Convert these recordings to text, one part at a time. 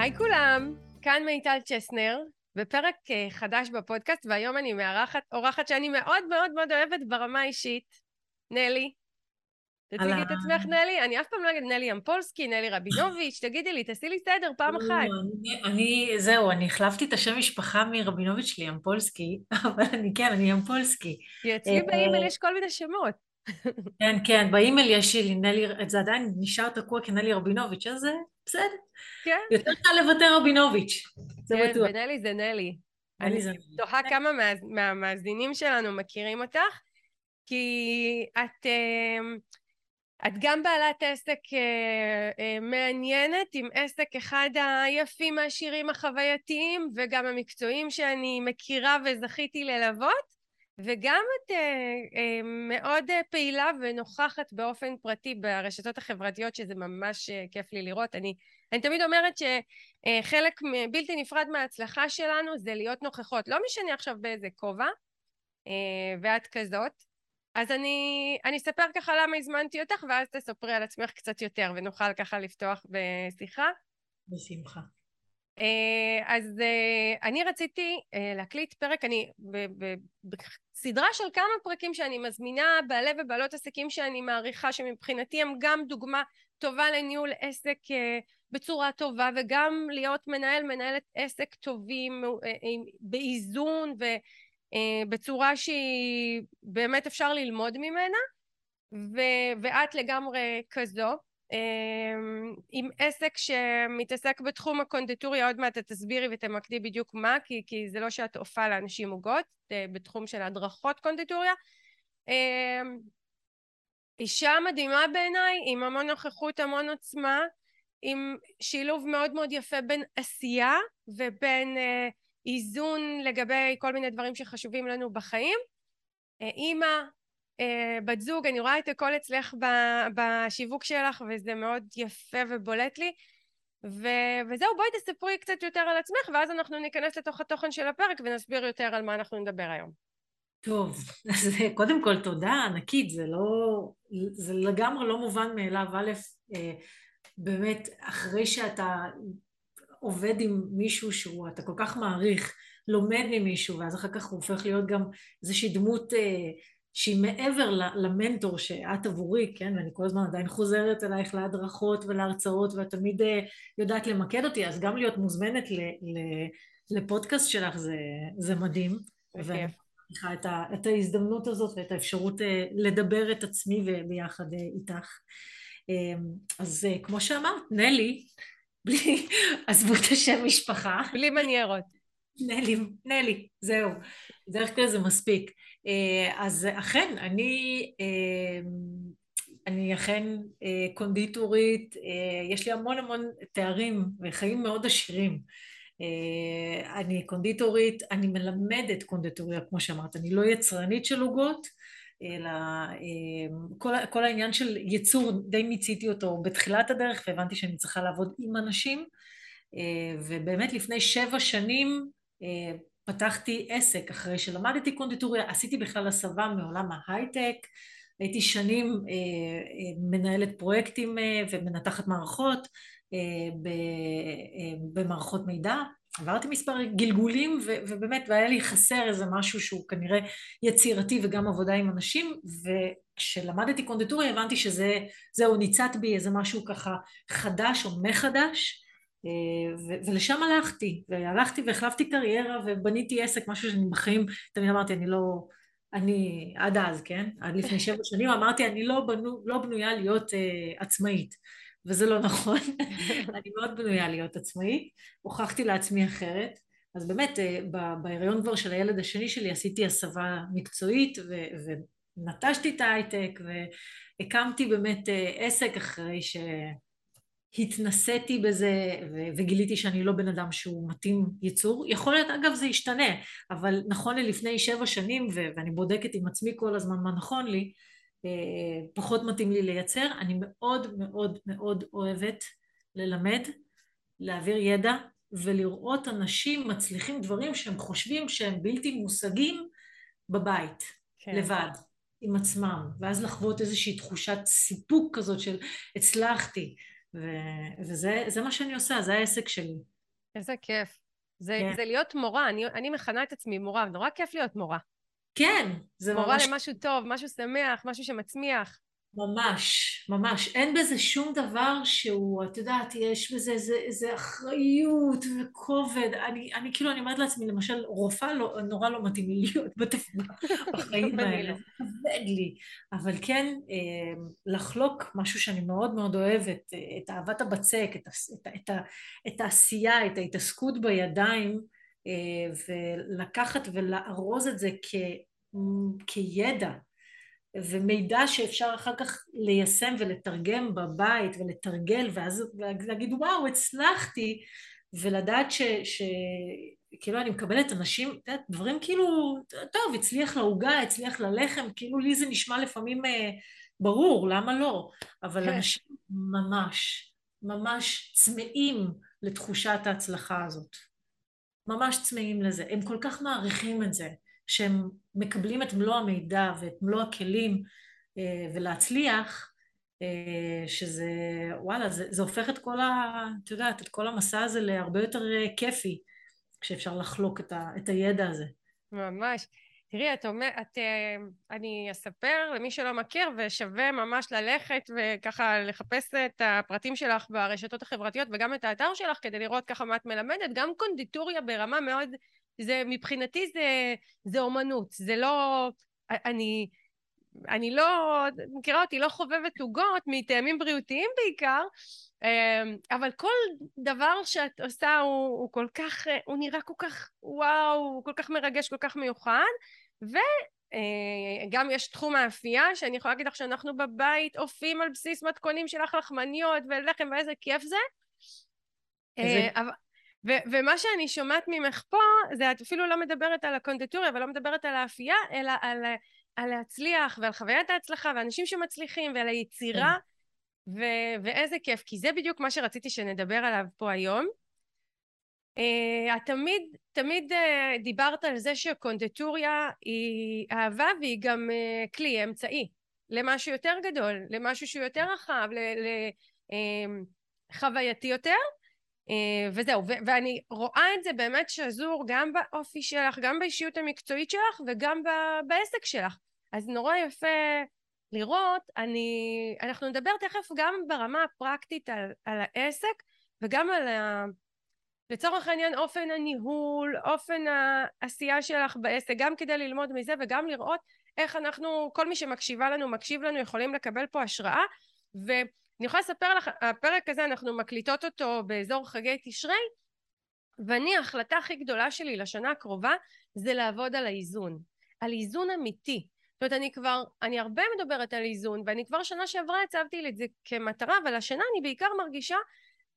היי כולם, כאן מיטל צ'סנר, בפרק אה, חדש בפודקאסט, והיום אני מארחת אורחת שאני מאוד מאוד מאוד אוהבת ברמה האישית, נלי. תציגי את עצמך, נלי. אני אף פעם לא אגיד נלי אמפולסקי, נלי רבינוביץ', תגידי לי, תעשי לי סדר פעם לא, אחת. אני, זהו, אני החלפתי את השם משפחה מרבינוביץ' לימפולסקי, אבל אני כן, אני ימפולסקי. כי אצלי באימייל יש כל מיני שמות. כן, כן, באימייל יש לי נלי, זה עדיין נשאר תקוע כנלי רבינוביץ', אז בסדר. כן. יותר קל לוותר רבינוביץ', זה כן, בטוח. ונלי זה נלי. אני. תוהה כמה מה- מהמאזינים שלנו מכירים אותך, כי את, אה, את גם בעלת עסק אה, אה, מעניינת, עם עסק אחד היפים העשירים החווייתיים, וגם המקצועיים שאני מכירה וזכיתי ללוות, וגם את אה, אה, מאוד אה, פעילה ונוכחת באופן פרטי ברשתות החברתיות, שזה ממש אה, כיף לי לראות. אני, אני תמיד אומרת שחלק בלתי נפרד מההצלחה שלנו זה להיות נוכחות. לא משנה עכשיו באיזה כובע, אה, ואת כזאת. אז אני, אני אספר ככה למה הזמנתי אותך, ואז תספרי על עצמך קצת יותר, ונוכל ככה לפתוח בשיחה. בשמחה. אה, אז אה, אני רציתי להקליט פרק, אני בסדרה של כמה פרקים שאני מזמינה בעלי ובעלות עסקים שאני מעריכה שמבחינתי הם גם דוגמה טובה לניהול עסק אה, בצורה טובה וגם להיות מנהל מנהלת עסק טובים אה, אה, באיזון ובצורה שהיא באמת אפשר ללמוד ממנה ו- ואת לגמרי כזו עם עסק שמתעסק בתחום הקונדיטוריה, עוד מעט את תסבירי ותמקדי בדיוק מה, כי, כי זה לא שאת אופה לאנשים עוגות, בתחום של הדרכות קונדיטוריה. אישה מדהימה בעיניי, עם המון נוכחות, המון עוצמה, עם שילוב מאוד מאוד יפה בין עשייה ובין אה, איזון לגבי כל מיני דברים שחשובים לנו בחיים. אה, אימא, אה, בת זוג, אני רואה את הכל אצלך ב- בשיווק שלך וזה מאוד יפה ובולט לי. ו- וזהו, בואי תספרי קצת יותר על עצמך ואז אנחנו ניכנס לתוך התוכן של הפרק ונסביר יותר על מה אנחנו נדבר היום. טוב, אז קודם כל תודה ענקית, זה לא, זה לגמרי לא מובן מאליו, א', אה, באמת, אחרי שאתה עובד עם מישהו שהוא, אתה כל כך מעריך, לומד ממישהו, ואז אחר כך הוא הופך להיות גם איזושהי דמות אה, שהיא מעבר למנטור שאת עבורי, כן, ואני כל הזמן עדיין חוזרת אלייך להדרכות ולהרצאות, ואת תמיד אה, יודעת למקד אותי, אז גם להיות מוזמנת לפודקאסט שלך זה, זה מדהים. בכיף. מעריכה את, ה- את ההזדמנות הזאת ואת האפשרות אה, לדבר את עצמי וביחד אה, איתך. אה, אז אה, כמו שאמרת, נלי, בלי, עזבו את השם משפחה, בלי מניירות. נלי, נלי, זהו, בדרך כלל זה מספיק. אז אכן, אני, אה, אני אכן קונדיטורית, יש לי המון המון תארים וחיים מאוד עשירים. אה, אני קונדיטורית, אני מלמדת קונדיטוריה, כמו שאמרת, אני לא יצרנית של עוגות, אלא אה, כל, כל העניין של ייצור, די מיציתי אותו בתחילת הדרך, והבנתי שאני צריכה לעבוד עם אנשים, אה, ובאמת לפני שבע שנים פתחתי עסק. אחרי שלמדתי קונדיטוריה, עשיתי בכלל הסבה מעולם ההייטק, הייתי שנים מנהלת פרויקטים ומנתחת מערכות במערכות מידע, עברתי מספר גלגולים ו- ובאמת והיה לי חסר איזה משהו שהוא כנראה יצירתי וגם עבודה עם אנשים וכשלמדתי קונדיטוריה הבנתי שזה זהו ניצת בי איזה משהו ככה חדש או מחדש אה, ולשם הלכתי, והלכתי והחלפתי קריירה ובניתי עסק, משהו שאני בחיים, תמיד אמרתי, אני לא, אני, עד אז, כן? עד לפני שבע שנים אמרתי, אני לא, בנו, לא בנויה להיות uh, עצמאית, וזה לא נכון, אני מאוד בנויה להיות עצמאית, הוכחתי לעצמי אחרת, אז באמת, ב- בהיריון כבר של הילד השני שלי עשיתי הסבה מקצועית, ו- ונטשתי את ההייטק, והקמתי באמת uh, עסק אחרי ש... התנסיתי בזה ו- וגיליתי שאני לא בן אדם שהוא מתאים ייצור. יכול להיות, אגב, זה ישתנה, אבל נכון ללפני שבע שנים, ו- ואני בודקת עם עצמי כל הזמן מה נכון לי, אה, פחות מתאים לי לייצר. אני מאוד מאוד מאוד אוהבת ללמד, להעביר ידע ולראות אנשים מצליחים דברים שהם חושבים שהם בלתי מושגים בבית, כן. לבד, עם עצמם, ואז לחוות איזושהי תחושת סיפוק כזאת של הצלחתי. ו- וזה מה שאני עושה, זה העסק שלי. איזה כיף. זה, כן. זה להיות מורה, אני, אני מכנה את עצמי מורה, נורא כיף להיות מורה. כן, זה מורה ממש... מורה למשהו טוב, משהו שמח, משהו שמצמיח. ממש, ממש. אין בזה שום דבר שהוא, את יודעת, יש בזה איזה, איזה אחריות וכובד. אני, אני כאילו, אני אומרת לעצמי, למשל, רופאה לא, נורא לא מתאים לי להיות בחיים האלה. זה כבד לי. אבל כן, אה, לחלוק משהו שאני מאוד מאוד אוהבת, את אהבת הבצק, את, את, את, את העשייה, את ההתעסקות בידיים, אה, ולקחת ולארוז את זה כ, כידע. ומידע שאפשר אחר כך ליישם ולתרגם בבית ולתרגל ואז להגיד וואו הצלחתי ולדעת ש... ש... כאילו אני מקבלת אנשים, את יודעת, דברים כאילו, טוב, הצליח לעוגה, הצליח ללחם, כאילו לי זה נשמע לפעמים אה, ברור, למה לא? אבל כן. אנשים ממש, ממש צמאים לתחושת ההצלחה הזאת. ממש צמאים לזה. הם כל כך מעריכים את זה. שהם מקבלים את מלוא המידע ואת מלוא הכלים אה, ולהצליח, אה, שזה, וואלה, זה, זה הופך את כל ה... את יודעת, את כל המסע הזה להרבה יותר אה, כיפי, כשאפשר לחלוק את, ה, את הידע הזה. ממש. תראי, את אומרת, את, אני אספר למי שלא מכיר, ושווה ממש ללכת וככה לחפש את הפרטים שלך ברשתות החברתיות וגם את האתר שלך כדי לראות ככה מה את מלמדת, גם קונדיטוריה ברמה מאוד זה מבחינתי זה, זה אומנות, זה לא... אני, אני לא, מכירה אותי, לא חובבת עוגות מטעמים בריאותיים בעיקר, אמ, אבל כל דבר שאת עושה הוא, הוא כל כך, הוא נראה כל כך וואו, הוא כל כך מרגש, כל כך מיוחד, וגם אה, יש תחום האפייה, שאני יכולה להגיד לך שאנחנו בבית אופים על בסיס מתכונים של לך לחמניות ולחם ואיזה כיף זה. איזה... אה, אבל, ו- ומה שאני שומעת ממך פה, זה את אפילו לא מדברת על הקונדטוריה ולא מדברת על האפייה, אלא על, על להצליח ועל חוויית ההצלחה ואנשים שמצליחים ועל היצירה, כן. ו- ואיזה כיף, כי זה בדיוק מה שרציתי שנדבר עליו פה היום. Uh, את תמיד, תמיד uh, דיברת על זה שקונדטוריה היא אהבה והיא גם uh, כלי, אמצעי, למשהו יותר גדול, למשהו שהוא יותר רחב, לחווייתי uh, יותר. אה, וזהו, ו- ואני רואה את זה באמת שזור גם באופי שלך, גם באישיות המקצועית שלך וגם ב- בעסק שלך. אז נורא יפה לראות, אני, אנחנו נדבר תכף גם ברמה הפרקטית על, על העסק וגם על ה... לצורך העניין אופן הניהול, אופן העשייה שלך בעסק, גם כדי ללמוד מזה וגם לראות איך אנחנו, כל מי שמקשיבה לנו, מקשיב לנו, יכולים לקבל פה השראה ו... אני יכולה לספר לך, הפרק הזה אנחנו מקליטות אותו באזור חגי תשרי ואני ההחלטה הכי גדולה שלי לשנה הקרובה זה לעבוד על האיזון, על איזון אמיתי. זאת אומרת אני כבר, אני הרבה מדברת על איזון ואני כבר שנה שעברה הצבתי את זה כמטרה אבל השנה אני בעיקר מרגישה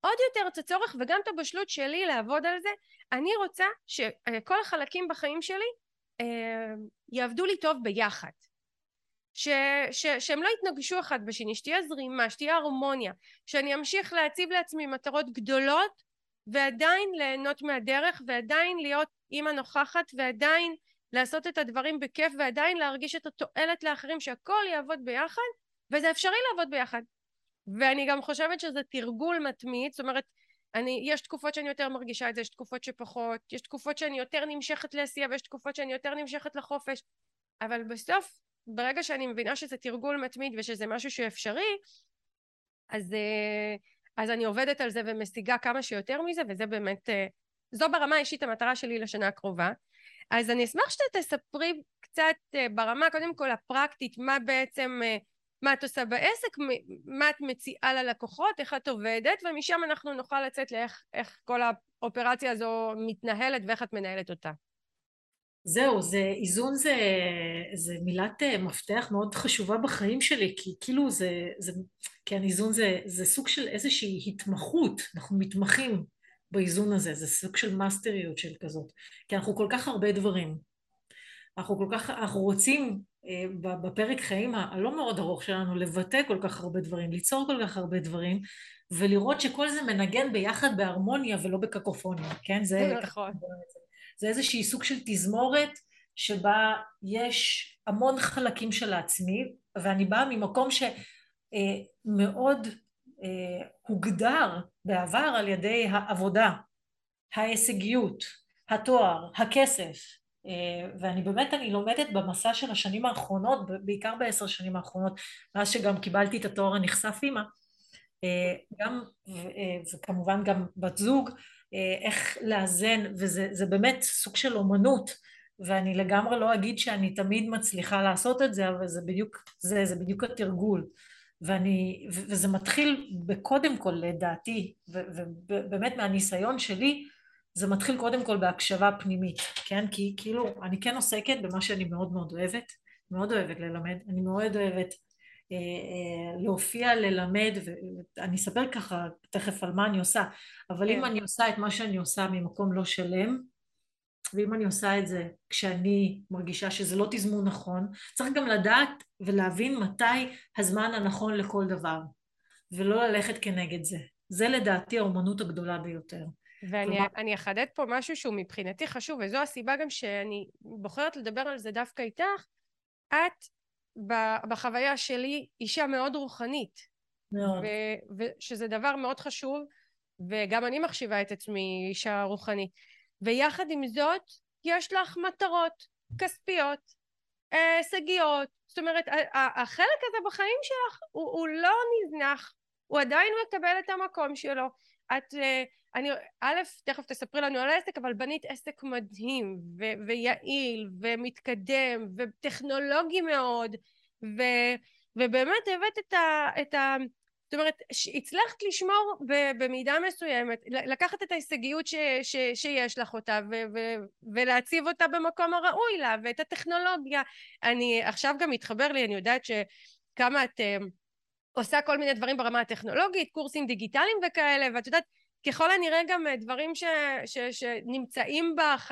עוד יותר את הצורך וגם את הבשלות שלי לעבוד על זה. אני רוצה שכל החלקים בחיים שלי אה, יעבדו לי טוב ביחד. ש, ש, שהם לא יתנגשו אחד בשני, שתהיה זרימה, שתהיה הרמוניה, שאני אמשיך להציב לעצמי מטרות גדולות ועדיין ליהנות מהדרך ועדיין להיות אימא נוכחת ועדיין לעשות את הדברים בכיף ועדיין להרגיש את התועלת לאחרים שהכל יעבוד ביחד וזה אפשרי לעבוד ביחד. ואני גם חושבת שזה תרגול מתמיד זאת אומרת אני, יש תקופות שאני יותר מרגישה את זה, יש תקופות שפחות, יש תקופות שאני יותר נמשכת לעשייה ויש תקופות שאני יותר נמשכת לחופש אבל בסוף ברגע שאני מבינה שזה תרגול מתמיד ושזה משהו שהוא אפשרי, אז, אה, אז אני עובדת על זה ומשיגה כמה שיותר מזה, וזה באמת, אה, זו ברמה האישית המטרה שלי לשנה הקרובה. אז אני אשמח שתספרי קצת אה, ברמה, קודם כל הפרקטית, מה בעצם, מה את עושה בעסק, מה את מציעה ללקוחות, איך את עובדת, ומשם אנחנו נוכל לצאת לאיך כל האופרציה הזו מתנהלת ואיך את מנהלת אותה. זהו, זה, איזון זה, זה מילת אה, מפתח מאוד חשובה בחיים שלי, כי כאילו זה, זה כן, איזון זה, זה סוג של איזושהי התמחות, אנחנו מתמחים באיזון הזה, זה סוג של מאסטריות של כזאת, כי אנחנו כל כך הרבה דברים. אנחנו כל כך, אנחנו רוצים אה, בפרק חיים הלא מאוד ארוך שלנו לבטא כל כך הרבה דברים, ליצור כל כך הרבה דברים, ולראות שכל זה מנגן ביחד בהרמוניה ולא בקקופוניה, כן? זה נכון. זה איזושהי סוג של תזמורת שבה יש המון חלקים של העצמי, ואני באה ממקום שמאוד אה, הוגדר בעבר על ידי העבודה, ההישגיות, התואר, הכסף, אה, ואני באמת, אני לומדת במסע של השנים האחרונות, בעיקר בעשר שנים האחרונות, מאז שגם קיבלתי את התואר הנחשף אימא, אה, גם, וכמובן גם בת זוג, איך לאזן, וזה באמת סוג של אומנות, ואני לגמרי לא אגיד שאני תמיד מצליחה לעשות את זה, אבל זה בדיוק, זה, זה בדיוק התרגול. ואני, וזה מתחיל בקודם כל לדעתי, ובאמת מהניסיון שלי, זה מתחיל קודם כל בהקשבה פנימית, כן? כי כאילו אני כן עוסקת במה שאני מאוד מאוד אוהבת, מאוד אוהבת ללמד, אני מאוד אוהבת אה, אה, להופיע, ללמד, ואני אספר ככה תכף על מה אני עושה, אבל כן. אם אני עושה את מה שאני עושה ממקום לא שלם, ואם אני עושה את זה כשאני מרגישה שזה לא תזמון נכון, צריך גם לדעת ולהבין מתי הזמן הנכון לכל דבר, ולא ללכת כנגד זה. זה לדעתי האומנות הגדולה ביותר. ואני כלומר... אחדד פה משהו שהוא מבחינתי חשוב, וזו הסיבה גם שאני בוחרת לדבר על זה דווקא איתך. את, בחוויה שלי, אישה מאוד רוחנית. מאוד. ושזה דבר מאוד חשוב, וגם אני מחשיבה את עצמי אישה רוחנית. ויחד עם זאת יש לך מטרות כספיות, הישגיות, זאת אומרת החלק הזה בחיים שלך הוא, הוא לא נזנח, הוא עדיין מקבל את המקום שלו. את, אה, אני, א', תכף תספרי לנו על העסק, אבל בנית עסק מדהים ו- ויעיל ומתקדם וטכנולוגי מאוד ו, ובאמת הבאת את, ה, את, ה, זאת אומרת הצלחת לשמור במידה מסוימת לקחת את ההישגיות ש, ש, שיש לך אותה ו, ו, ולהציב אותה במקום הראוי לה ואת הטכנולוגיה. אני עכשיו גם מתחבר לי אני יודעת שכמה את uh, עושה כל מיני דברים ברמה הטכנולוגית קורסים דיגיטליים וכאלה ואת יודעת ככל הנראה גם אה, דברים ש, ש, שנמצאים בך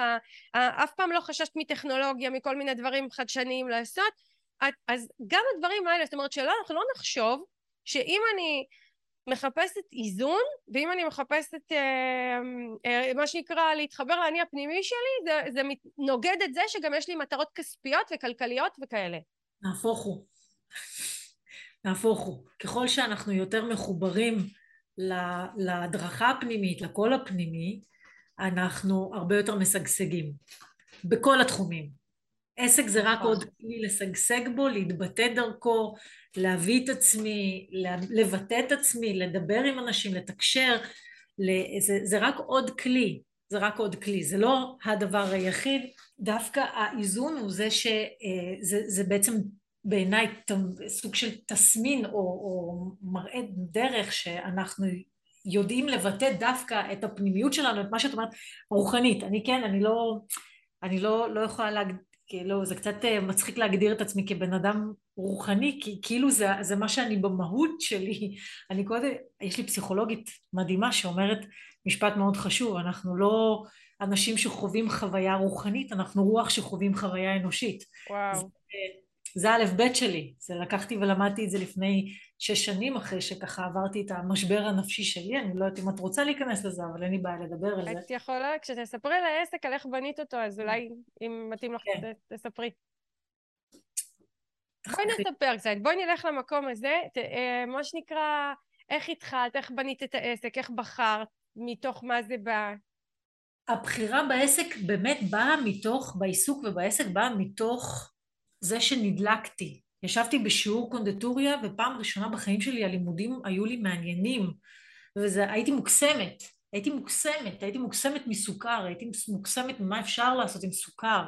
אף פעם לא חששת מטכנולוגיה מכל מיני דברים חדשניים לעשות אז גם הדברים האלה זאת אומרת שלא אנחנו לא נחשוב שאם אני מחפשת איזון ואם אני מחפשת אה, אה, מה שנקרא להתחבר לאני הפנימי שלי זה, זה נוגד את זה שגם יש לי מטרות כספיות וכלכליות וכאלה. נהפוך הוא. נהפוך הוא. ככל שאנחנו יותר מחוברים להדרכה הפנימית, לקול הפנימי, אנחנו הרבה יותר משגשגים. בכל התחומים. עסק זה רק נכון. עוד כלי לשגשג בו, להתבטא דרכו, להביא את עצמי, לבטא את עצמי, לדבר עם אנשים, לתקשר, זה, זה רק עוד כלי, זה רק עוד כלי, זה לא הדבר היחיד, דווקא האיזון הוא זה שזה אה, זה בעצם בעיניי סוג של תסמין או, או מראה דרך שאנחנו יודעים לבטא דווקא את הפנימיות שלנו, את מה שאת אומרת, רוחנית. אני כן, אני לא, אני לא, לא יכולה להג... כאילו זה קצת אה, מצחיק להגדיר את עצמי כבן אדם רוחני, כי כאילו זה, זה מה שאני במהות שלי. אני קודם, יש לי פסיכולוגית מדהימה שאומרת משפט מאוד חשוב, אנחנו לא אנשים שחווים חוויה רוחנית, אנחנו רוח שחווים חוויה אנושית. וואו. זה, זה א' ב' שלי, זה לקחתי ולמדתי את זה לפני שש שנים אחרי שככה עברתי את המשבר הנפשי שלי, אני לא יודעת אם את רוצה להיכנס לזה, אבל אין לי בעיה לדבר על זה. את יכולה, כשתספרי על העסק, על איך בנית אותו, אז אולי אם מתאים לך, כן. תספרי. בואי נספר קצת, בואי נלך למקום הזה, אה, מה שנקרא, איך התחלת, איך בנית את העסק, איך בחרת, מתוך מה זה בא? הבחירה בעסק באמת באה מתוך, בעיסוק ובעסק באה מתוך זה שנדלקתי. ישבתי בשיעור קונדטוריה ופעם ראשונה בחיים שלי הלימודים היו לי מעניינים. והייתי מוקסמת, הייתי מוקסמת, הייתי מוקסמת מסוכר, הייתי מוקסמת ממה אפשר לעשות עם סוכר.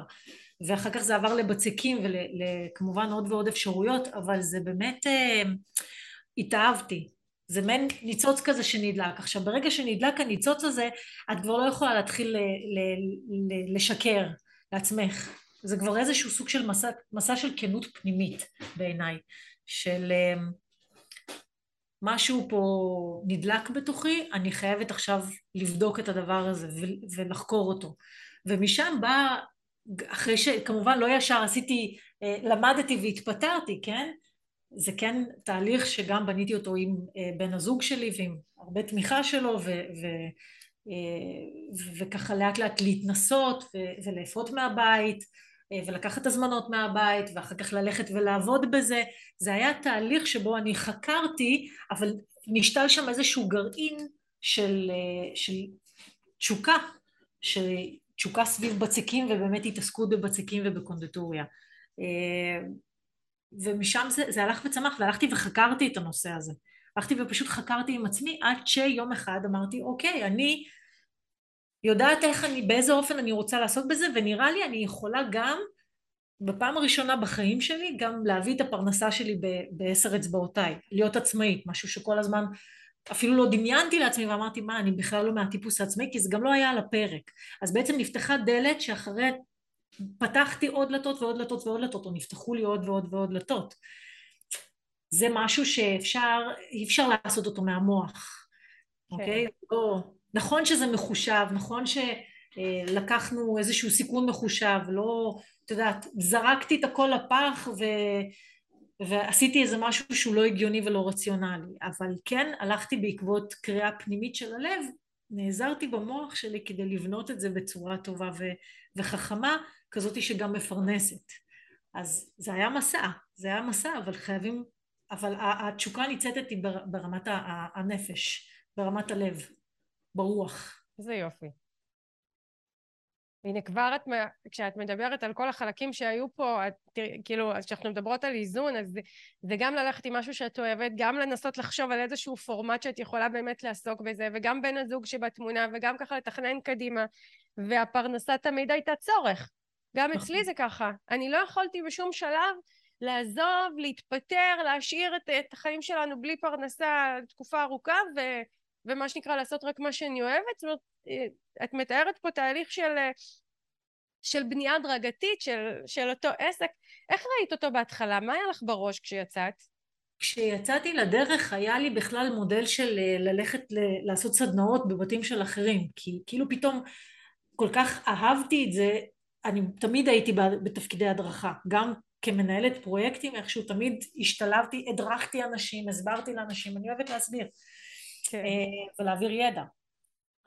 ואחר כך זה עבר לבצקים וכמובן עוד ועוד אפשרויות אבל זה באמת אה, התאהבתי. זה מעין ניצוץ כזה שנדלק. עכשיו ברגע שנדלק הניצוץ הזה את כבר לא יכולה להתחיל ל- ל- ל- לשקר לעצמך זה כבר איזשהו סוג של מסע, מסע של כנות פנימית בעיניי, של אמ, משהו פה נדלק בתוכי, אני חייבת עכשיו לבדוק את הדבר הזה ולחקור אותו. ומשם בא, אחרי שכמובן לא ישר עשיתי, אה, למדתי והתפטרתי, כן? זה כן תהליך שגם בניתי אותו עם אה, בן הזוג שלי ועם הרבה תמיכה שלו ו, ו, אה, וככה לאט לאט להתנסות ולאפות מהבית ולקחת הזמנות מהבית ואחר כך ללכת ולעבוד בזה זה היה תהליך שבו אני חקרתי אבל ונשתל שם איזשהו גרעין של, של תשוקה, של תשוקה סביב בצקים ובאמת התעסקות בבצקים ובקונדטוריה. ומשם זה, זה הלך וצמח והלכתי וחקרתי את הנושא הזה. הלכתי ופשוט חקרתי עם עצמי עד שיום אחד אמרתי אוקיי אני יודעת איך אני, באיזה אופן אני רוצה לעסוק בזה ונראה לי אני יכולה גם בפעם הראשונה בחיים שלי גם להביא את הפרנסה שלי בעשר אצבעותיי, להיות עצמאית, משהו שכל הזמן אפילו לא דמיינתי לעצמי ואמרתי מה אני בכלל לא מהטיפוס העצמאי כי זה גם לא היה על הפרק אז בעצם נפתחה דלת שאחרי פתחתי עוד דלתות ועוד דלתות ועוד דלתות או נפתחו לי עוד ועוד ועוד דלתות זה משהו שאפשר אי אפשר לעשות אותו מהמוח כן. אוקיי? לא, נכון שזה מחושב נכון שלקחנו איזשהו סיכון מחושב לא את יודעת זרקתי את הכל לפח ו... ועשיתי איזה משהו שהוא לא הגיוני ולא רציונלי, אבל כן הלכתי בעקבות קריאה פנימית של הלב, נעזרתי במוח שלי כדי לבנות את זה בצורה טובה ו- וחכמה, כזאת שגם מפרנסת. אז זה היה מסע, זה היה מסע, אבל חייבים, אבל התשוקה ניצתת היא ברמת הנפש, ברמת הלב, ברוח. איזה יופי. הנה כבר את, כשאת מדברת על כל החלקים שהיו פה, את, כאילו, כשאנחנו מדברות על איזון, אז זה, זה גם ללכת עם משהו שאת אוהבת, גם לנסות לחשוב על איזשהו פורמט שאת יכולה באמת לעסוק בזה, וגם בן הזוג שבתמונה, וגם ככה לתכנן קדימה, והפרנסה תמיד הייתה צורך. גם נכון. אצלי זה ככה. אני לא יכולתי בשום שלב לעזוב, להתפטר, להשאיר את, את החיים שלנו בלי פרנסה תקופה ארוכה, ו, ומה שנקרא לעשות רק מה שאני אוהבת. זאת אומרת, את מתארת פה תהליך של, של בנייה הדרגתית של, של אותו עסק. איך ראית אותו בהתחלה? מה היה לך בראש כשיצאת? כשיצאתי לדרך היה לי בכלל מודל של אה, ללכת ל- לעשות סדנאות בבתים של אחרים, כי כאילו פתאום כל כך אהבתי את זה, אני תמיד הייתי בתפקידי הדרכה, גם כמנהלת פרויקטים איכשהו תמיד השתלבתי, הדרכתי אנשים, הסברתי לאנשים, אני אוהבת להסביר כן. אה, ולהעביר ידע.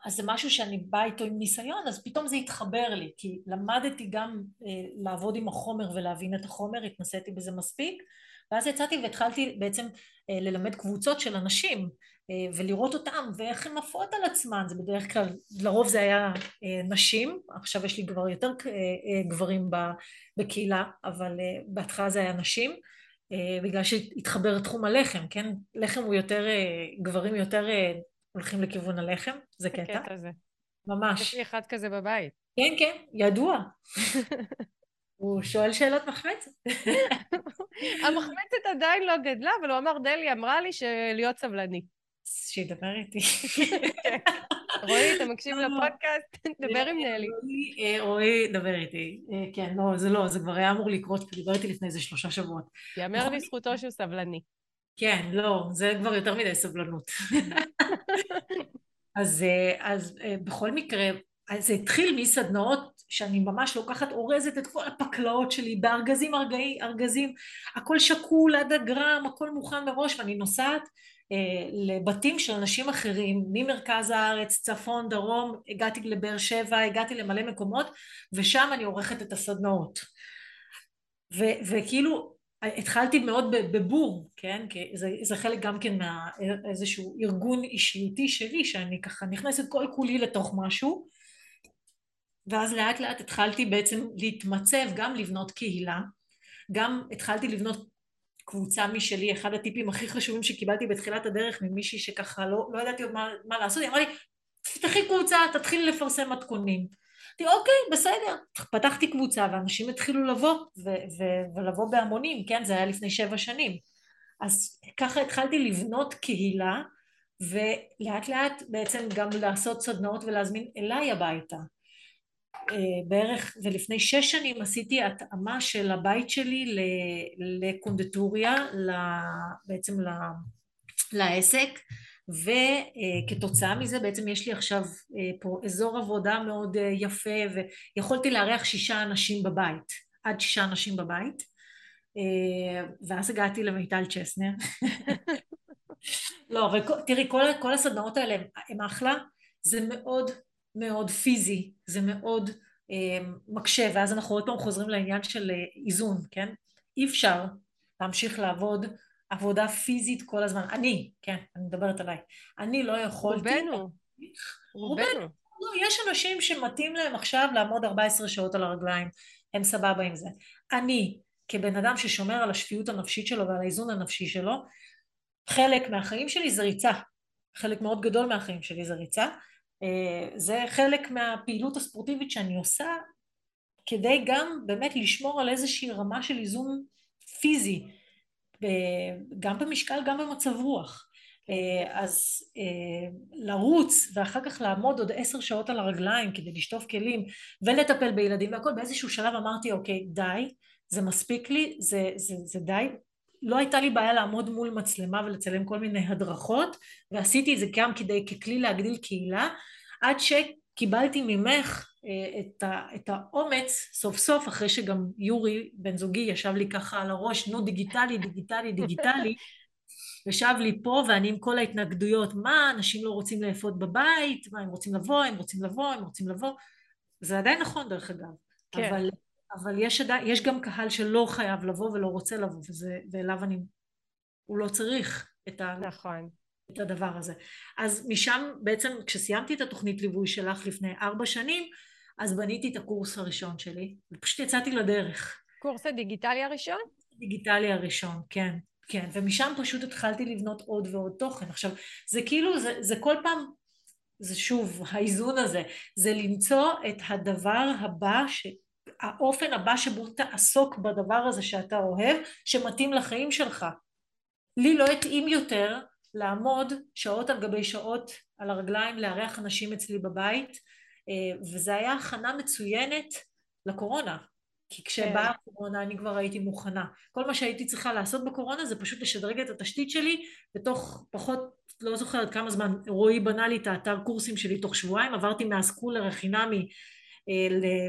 אז זה משהו שאני באה איתו עם ניסיון, אז פתאום זה התחבר לי, כי למדתי גם אה, לעבוד עם החומר ולהבין את החומר, התנסיתי בזה מספיק, ואז יצאתי והתחלתי בעצם אה, ללמד קבוצות של אנשים, אה, ולראות אותם ואיך הן עפות על עצמן, זה בדרך כלל, לרוב זה היה אה, נשים, עכשיו יש לי כבר יותר אה, אה, גברים בקהילה, אבל אה, בהתחלה זה היה נשים, בגלל שהתחבר תחום הלחם, כן? לחם הוא יותר, אה, גברים יותר אה, הולכים לכיוון הלחם, זה קטע. הקטע הזה. ממש. יש לי אחד כזה בבית. כן, כן, ידוע. הוא שואל שאלות מחמצת. המחמצת עדיין לא גדלה, אבל הוא אמר, דלי אמרה לי שלהיות סבלני. שידבר איתי. כן. רועי, אתה מקשיב לא. לפודקאסט? דבר עם נלי. אה, רועי, דבר איתי. אה, כן, לא, זה לא, זה כבר היה אמור לקרות, כי דיבר איתי לפני איזה שלושה שבועות. יאמר לזכותו שהוא סבלני. כן, לא, זה כבר יותר מדי סבלנות. אז, אה, אז אה, בכל מקרה, זה התחיל מסדנאות שאני ממש לוקחת, אורזת את כל הפקלאות שלי בארגזים ארגזים, ארגזים, הכל שקול עד הגרם, הכל מוכן מראש, ואני נוסעת אה, לבתים של אנשים אחרים, ממרכז הארץ, צפון, דרום, הגעתי לבאר שבע, הגעתי למלא מקומות, ושם אני עורכת את הסדנאות. ו- וכאילו התחלתי מאוד בבור, כן? כי זה, זה חלק גם כן מאיזשהו ארגון אישיותי שלי, שאני ככה נכנסת כל כולי לתוך משהו, ואז לאט לאט התחלתי בעצם להתמצב, גם לבנות קהילה, גם התחלתי לבנות קבוצה משלי, אחד הטיפים הכי חשובים שקיבלתי בתחילת הדרך ממישהי שככה לא, לא ידעתי עוד מה, מה לעשות, היא אמרה לי, תפתחי קבוצה, תתחילי לפרסם מתכונים. אמרתי אוקיי בסדר. פתחתי קבוצה ואנשים התחילו לבוא ו- ו- ולבוא בהמונים כן זה היה לפני שבע שנים. אז ככה התחלתי לבנות קהילה ולאט לאט בעצם גם לעשות סדנאות ולהזמין אליי הביתה בערך ולפני שש שנים עשיתי התאמה של הבית שלי לקונדטוריה בעצם לעסק וכתוצאה מזה בעצם יש לי עכשיו אה, פה אזור עבודה מאוד אה, יפה ויכולתי לארח שישה אנשים בבית, עד שישה אנשים בבית אה, ואז הגעתי למיטל צ'סנר. לא אבל תראי כל, כל הסדנאות האלה הם אחלה זה מאוד מאוד פיזי זה מאוד מקשה ואז אנחנו עוד פעם חוזרים לעניין של איזון כן אי אפשר להמשיך לעבוד עבודה פיזית כל הזמן. אני, כן, אני מדברת עליי. אני לא יכולתי... רובנו. רובנו. לא, יש אנשים שמתאים להם עכשיו לעמוד 14 שעות על הרגליים, הם סבבה עם זה. אני, כבן אדם ששומר על השפיות הנפשית שלו ועל האיזון הנפשי שלו, חלק מהחיים שלי זה ריצה. חלק מאוד גדול מהחיים שלי זה ריצה. אה, זה חלק מהפעילות הספורטיבית שאני עושה כדי גם באמת לשמור על איזושהי רמה של איזון פיזי, גם במשקל, גם במצב רוח. אה, אז אה, לרוץ ואחר כך לעמוד עוד עשר שעות על הרגליים כדי לשטוף כלים ולטפל בילדים והכל, באיזשהו שלב אמרתי אוקיי די, זה מספיק לי, זה, זה, זה די, לא הייתה לי בעיה לעמוד מול מצלמה ולצלם כל מיני הדרכות ועשיתי את זה גם כדי ככלי להגדיל קהילה עד שקיבלתי ממך אה, את, ה, את האומץ סוף סוף אחרי שגם יורי בן זוגי ישב לי ככה על הראש נו דיגיטלי דיגיטלי דיגיטלי ישב לי פה ואני עם כל ההתנגדויות מה אנשים לא רוצים לאפות בבית? מה הם רוצים לבוא הם רוצים לבוא הם רוצים לבוא? זה עדיין נכון דרך אגב. כן. אבל, אבל יש, עדיין, יש גם קהל שלא חייב לבוא ולא רוצה לבוא וזה, ואליו אני הוא לא צריך את, ה, נכון. את הדבר הזה אז משם בעצם כשסיימתי את התוכנית ליווי שלך לפני ארבע שנים אז בניתי את הקורס הראשון שלי ופשוט יצאתי לדרך קורס הדיגיטלי הראשון? דיגיטלי הראשון, כן. כן, ומשם פשוט התחלתי לבנות עוד ועוד תוכן. עכשיו, זה כאילו, זה, זה כל פעם, זה שוב, האיזון הזה, זה למצוא את הדבר הבא, ש... האופן הבא שבו תעסוק בדבר הזה שאתה אוהב, שמתאים לחיים שלך. לי לא התאים יותר לעמוד שעות על גבי שעות על הרגליים, לארח אנשים אצלי בבית, אה, וזה היה הכנה מצוינת לקורונה. כי כשבאה כן. הקורונה אני כבר הייתי מוכנה. כל מה שהייתי צריכה לעשות בקורונה זה פשוט לשדרג את התשתית שלי בתוך פחות, לא זוכרת כמה זמן, רועי בנה לי את האתר קורסים שלי תוך שבועיים, עברתי מהסקולר החינמי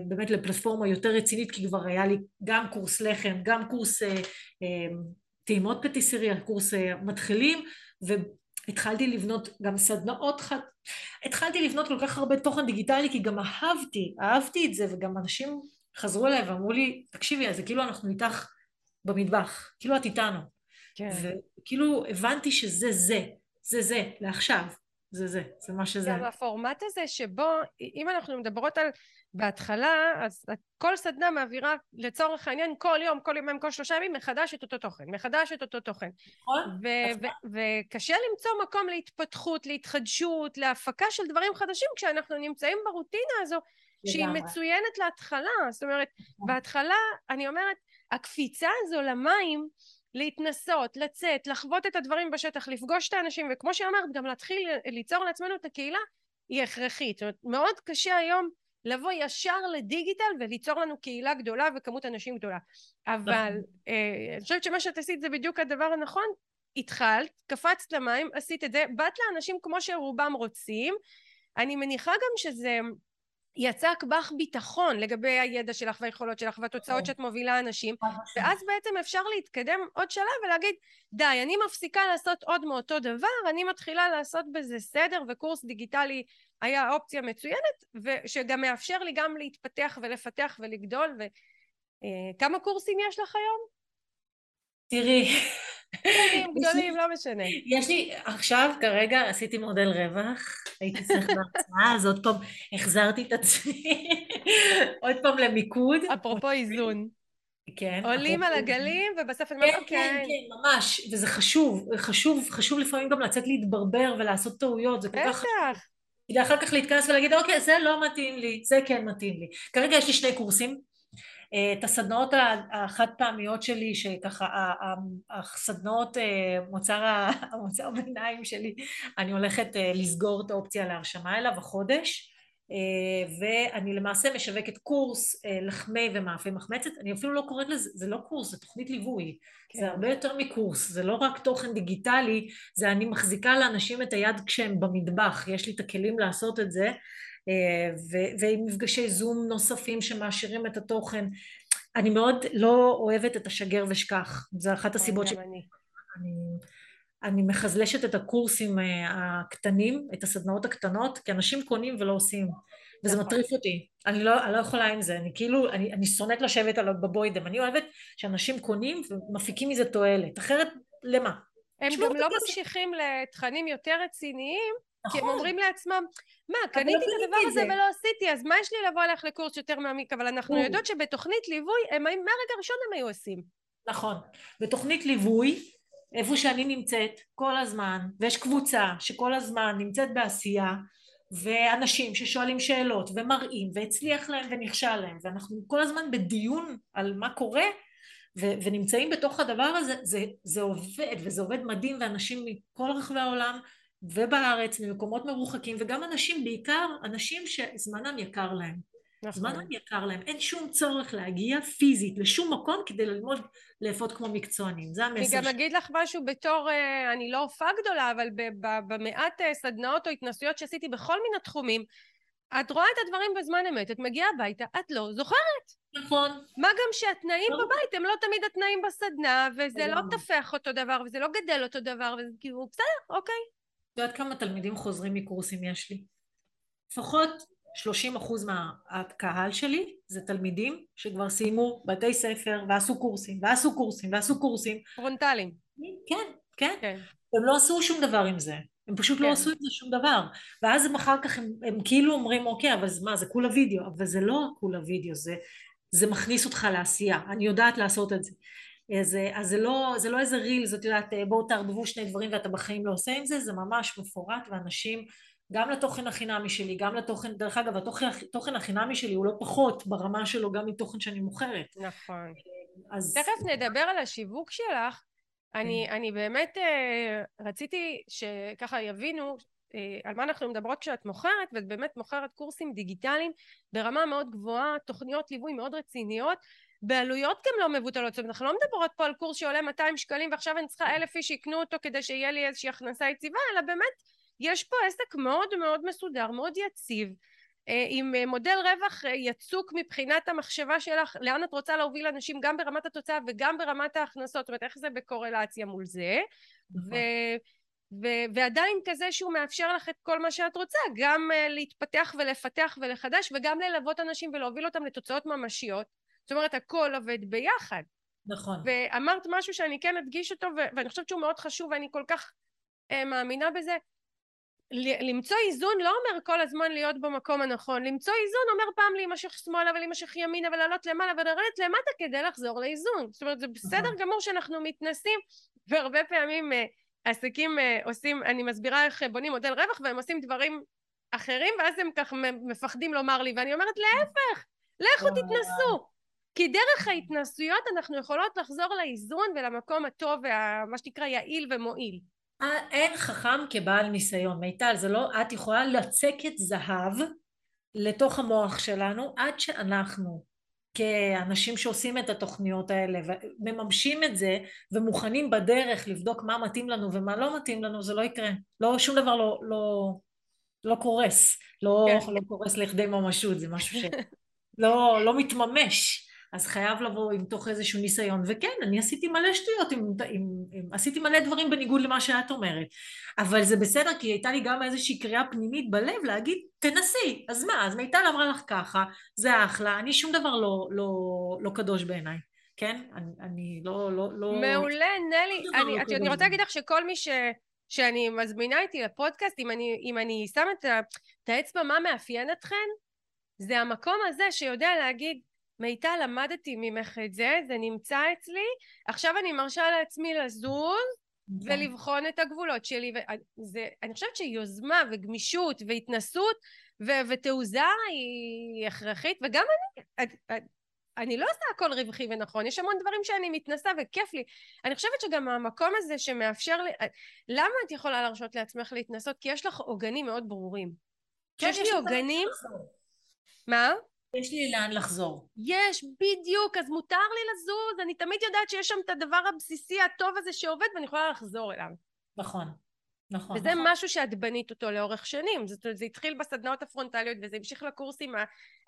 באמת לפלטפורמה יותר רצינית כי כבר היה לי גם קורס לחם, גם קורס אה, אה, טעימות פטיסריה, קורס אה, מתחילים והתחלתי לבנות גם סדנאות חד... התחלתי לבנות כל כך הרבה תוכן דיגיטלי כי גם אהבתי, אהבתי את זה וגם אנשים חזרו אליי ואמרו לי, תקשיבי, זה כאילו אנחנו איתך במטבח, כאילו את איתנו. כן. וכאילו הבנתי שזה זה, זה זה, לעכשיו, זה זה, זה מה שזה. גם הפורמט הזה שבו, אם אנחנו מדברות על בהתחלה, אז כל סדנה מעבירה לצורך העניין כל יום, כל יומיים, כל שלושה ימים, מחדש את אותו תוכן, מחדש את אותו תוכן. נכון. וקשה למצוא מקום להתפתחות, להתחדשות, להפקה של דברים חדשים כשאנחנו נמצאים ברוטינה הזו שהיא מצוינת להתחלה, זאת אומרת, נכון. בהתחלה, אני אומרת, הקפיצה הזו למים, להתנסות, לצאת, לחוות את הדברים בשטח, לפגוש את האנשים, וכמו שאמרת, גם להתחיל ליצור לעצמנו את הקהילה, היא הכרחית. זאת אומרת, מאוד קשה היום לבוא ישר לדיגיטל וליצור לנו קהילה גדולה וכמות אנשים גדולה. אבל נכון. אה, אני חושבת שמה שאת עשית זה בדיוק הדבר הנכון. התחלת, קפצת למים, עשית את זה, באת לאנשים כמו שרובם רוצים. אני מניחה גם שזה יצק בך ביטחון לגבי הידע שלך והיכולות שלך והתוצאות כן. שאת מובילה אנשים ואז בעצם אפשר להתקדם עוד שלב ולהגיד די אני מפסיקה לעשות עוד מאותו דבר אני מתחילה לעשות בזה סדר וקורס דיגיטלי היה אופציה מצוינת ושגם מאפשר לי גם להתפתח ולפתח ולגדול וכמה קורסים יש לך היום? תראי קטנים, גדולים, לא משנה. יש לי, עכשיו, כרגע, עשיתי מודל רווח, הייתי צריכה בהרצאה, אז עוד פעם החזרתי את עצמי, עוד פעם למיקוד. אפרופו איזון. כן. עולים על הגלים ובסוף אני אומרת, כן, כן, כן, ממש, וזה חשוב, חשוב, חשוב לפעמים גם לצאת להתברבר ולעשות טעויות, זה כל כך בטח. כדי אחר כך להתכנס ולהגיד, אוקיי, זה לא מתאים לי, זה כן מתאים לי. כרגע יש לי שני קורסים, אה, את הסדנאות החד פעמיות שלי שככה הסדנאות אה, מוצר, המוצר ביניים שלי אני הולכת אה, לסגור את האופציה להרשמה אליו החודש ואני למעשה משווקת קורס לחמי ומאפי מחמצת. אני אפילו לא קוראת לזה זה לא קורס זה תוכנית ליווי. כן. זה הרבה יותר מקורס זה לא רק תוכן דיגיטלי זה אני מחזיקה לאנשים את היד כשהם במטבח יש לי את הכלים לעשות את זה. ועם מפגשי זום נוספים שמעשירים את התוכן. אני מאוד לא אוהבת את השגר ושכח, זו אחת הסיבות שאני... אני, אני מחזלשת את הקורסים אה, הקטנים, את הסדנאות הקטנות, כי אנשים קונים ולא עושים, וזה נכון. מטריף אותי. אני לא, אני לא יכולה עם זה, אני כאילו, אני, אני שונאת לשבת על בבוידם, אני אוהבת שאנשים קונים ומפיקים מזה תועלת, אחרת למה? הם גם לא ממשיכים לתכנים יותר רציניים, נכון. כי הם אומרים לעצמם, מה, קניתי את הדבר הזה ולא עשיתי, אז מה יש לי לבוא אליך לקורס יותר מעמיק? אבל אנחנו יודעות שבתוכנית ליווי, הם, מהרגע הראשון הם היו עושים. נכון. בתוכנית ליווי, איפה שאני נמצאת כל הזמן, ויש קבוצה שכל הזמן נמצאת בעשייה, ואנשים ששואלים שאלות ומראים והצליח להם ונכשל להם ואנחנו כל הזמן בדיון על מה קורה ו- ונמצאים בתוך הדבר הזה זה, זה עובד וזה עובד מדהים ואנשים מכל רחבי העולם ובארץ ממקומות מרוחקים וגם אנשים בעיקר אנשים שזמנם יקר להם נכון. זמנם יקר להם אין שום צורך להגיע פיזית לשום מקום כדי ללמוד לאפות כמו מקצוענים זה המסר אני גם אגיד לך משהו בתור אה, אני לא הופעה גדולה אבל במעט אה, סדנאות או התנסויות שעשיתי בכל מיני תחומים את רואה את הדברים בזמן אמת, את מגיעה הביתה, את לא זוכרת. נכון. מה גם שהתנאים לא. בבית הם לא תמיד התנאים בסדנה, וזה לא תפח אותו דבר, וזה לא גדל אותו דבר, וזה כאילו, בסדר, אוקיי. את יודעת כמה תלמידים חוזרים מקורסים יש לי? לפחות 30 אחוז מהקהל שלי זה תלמידים שכבר סיימו בתי ספר ועשו קורסים, ועשו קורסים, ועשו קורסים. פרונטליים. כן, כן. כן. הם לא עשו שום דבר עם זה. הם פשוט לא כן. לא עשו עם זה שום דבר. ואז הם אחר כך, הם, הם כאילו אומרים, אוקיי, אבל מה, זה כולה וידאו. אבל זה לא כולה וידאו, זה, זה מכניס אותך לעשייה. אני יודעת לעשות את זה. אז, אז זה, לא, זה לא איזה ריל, זאת יודעת, בואו תערבבו שני דברים ואתה בחיים לא עושה עם זה, זה ממש מפורט, ואנשים, גם לתוכן החינמי שלי, גם לתוכן, דרך אגב, התוכן החינמי שלי הוא לא פחות ברמה שלו גם מתוכן שאני מוכרת. נכון. אז... תכף נדבר על השיווק שלך, אני, כן. אני באמת אה, רציתי שככה יבינו אה, על מה אנחנו מדברות כשאת מוכרת ואת באמת מוכרת קורסים דיגיטליים ברמה מאוד גבוהה, תוכניות ליווי מאוד רציניות בעלויות גם לא מבוטלות, זאת אומרת אנחנו לא מדברות פה על קורס שעולה 200 שקלים ועכשיו אני צריכה אלף איש שיקנו אותו כדי שיהיה לי איזושהי הכנסה יציבה אלא באמת יש פה עסק מאוד מאוד מסודר, מאוד יציב אה, עם אה, מודל רווח אה, יצוק מבחינת המחשבה שלך לאן את רוצה להוביל אנשים גם ברמת התוצאה וגם ברמת ההכנסות זאת אומרת איך זה בקורלציה מול זה. נכון. ו... ו- ועדיין כזה שהוא מאפשר לך את כל מה שאת רוצה גם להתפתח ולפתח ולחדש וגם ללוות אנשים ולהוביל אותם לתוצאות ממשיות. זאת אומרת הכל עובד ביחד. נכון. ואמרת משהו שאני כן אדגיש אותו ו- ואני חושבת שהוא מאוד חשוב ואני כל כך מאמינה בזה למצוא איזון לא אומר כל הזמן להיות במקום הנכון, למצוא איזון אומר פעם להימשך שמאלה ולהימשך ימינה ולעלות למעלה ולרדת למטה כדי לחזור לאיזון. זאת אומרת זה בסדר נכון. גמור שאנחנו מתנסים והרבה פעמים uh, עסקים uh, עושים, אני מסבירה איך בונים מודל רווח והם עושים דברים אחרים ואז הם כך מפחדים לומר לי ואני אומרת להפך, לכו תתנסו. כי דרך ההתנסויות אנחנו יכולות לחזור לאיזון ולמקום הטוב ומה שנקרא יעיל ומועיל. אין חכם כבעל ניסיון. מיטל, זה לא, את יכולה לצקת זהב לתוך המוח שלנו עד שאנחנו כאנשים שעושים את התוכניות האלה ומממשים את זה ומוכנים בדרך לבדוק מה מתאים לנו ומה לא מתאים לנו, זה לא יקרה. לא, שום דבר לא, לא, לא קורס. לא, כן. לא קורס לכדי ממשות, זה משהו שלא לא מתממש. אז חייב לבוא עם תוך איזשהו ניסיון, וכן, אני עשיתי מלא שטויות, עם, עם, עם, עשיתי מלא דברים בניגוד למה שאת אומרת, אבל זה בסדר, כי הייתה לי גם איזושהי קריאה פנימית בלב להגיד, תנסי, אז מה, אז מיטל אמרה לך ככה, זה אחלה, אני שום דבר לא, לא, לא קדוש בעיניי. כן? אני, אני לא, לא, לא... מעולה, נלי. אני, לא אני רוצה להגיד לך שכל מי ש, שאני מזמינה איתי לפודקאסט, אם אני, אם אני שמה את, את האצבע מה מאפיין אתכן, זה המקום הזה שיודע להגיד, מיטל למדתי ממך את זה, זה נמצא אצלי, עכשיו אני מרשה לעצמי לזוז נכון. ולבחון את הגבולות שלי, וזה, אני חושבת שיוזמה וגמישות והתנסות ו- ותעוזה היא הכרחית, וגם אני, אני לא עושה הכל רווחי ונכון, יש המון דברים שאני מתנסה וכיף לי. אני חושבת שגם המקום הזה שמאפשר לי, למה את יכולה להרשות לעצמך להתנסות? כי יש לך עוגנים מאוד ברורים. כן, יש לי עוגנים... מה? יש לי לאן לחזור. יש, בדיוק, אז מותר לי לזוז, אני תמיד יודעת שיש שם את הדבר הבסיסי הטוב הזה שעובד ואני יכולה לחזור אליו. נכון, נכון. וזה נכון. משהו שאת בנית אותו לאורך שנים, זאת אומרת זה התחיל בסדנאות הפרונטליות וזה המשיך לקורסים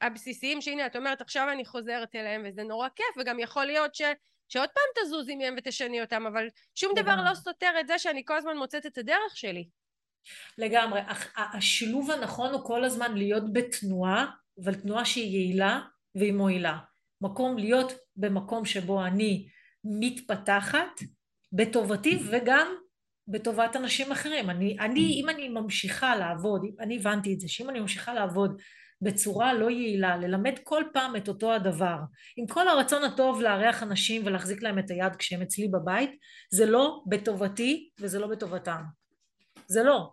הבסיסיים שהנה את אומרת עכשיו אני חוזרת אליהם וזה נורא כיף וגם יכול להיות ש... שעוד פעם תזוזי מהם ותשני אותם אבל שום דבר לא סותר את זה שאני כל הזמן מוצאת את הדרך שלי. לגמרי, השילוב הנכון הוא כל הזמן להיות בתנועה אבל תנועה שהיא יעילה והיא מועילה. מקום להיות במקום שבו אני מתפתחת בטובתי וגם בטובת אנשים אחרים. אני, אני, אם אני ממשיכה לעבוד, אני הבנתי את זה, שאם אני ממשיכה לעבוד בצורה לא יעילה, ללמד כל פעם את אותו הדבר, עם כל הרצון הטוב לארח אנשים ולהחזיק להם את היד כשהם אצלי בבית, זה לא בטובתי וזה לא בטובתם. זה לא.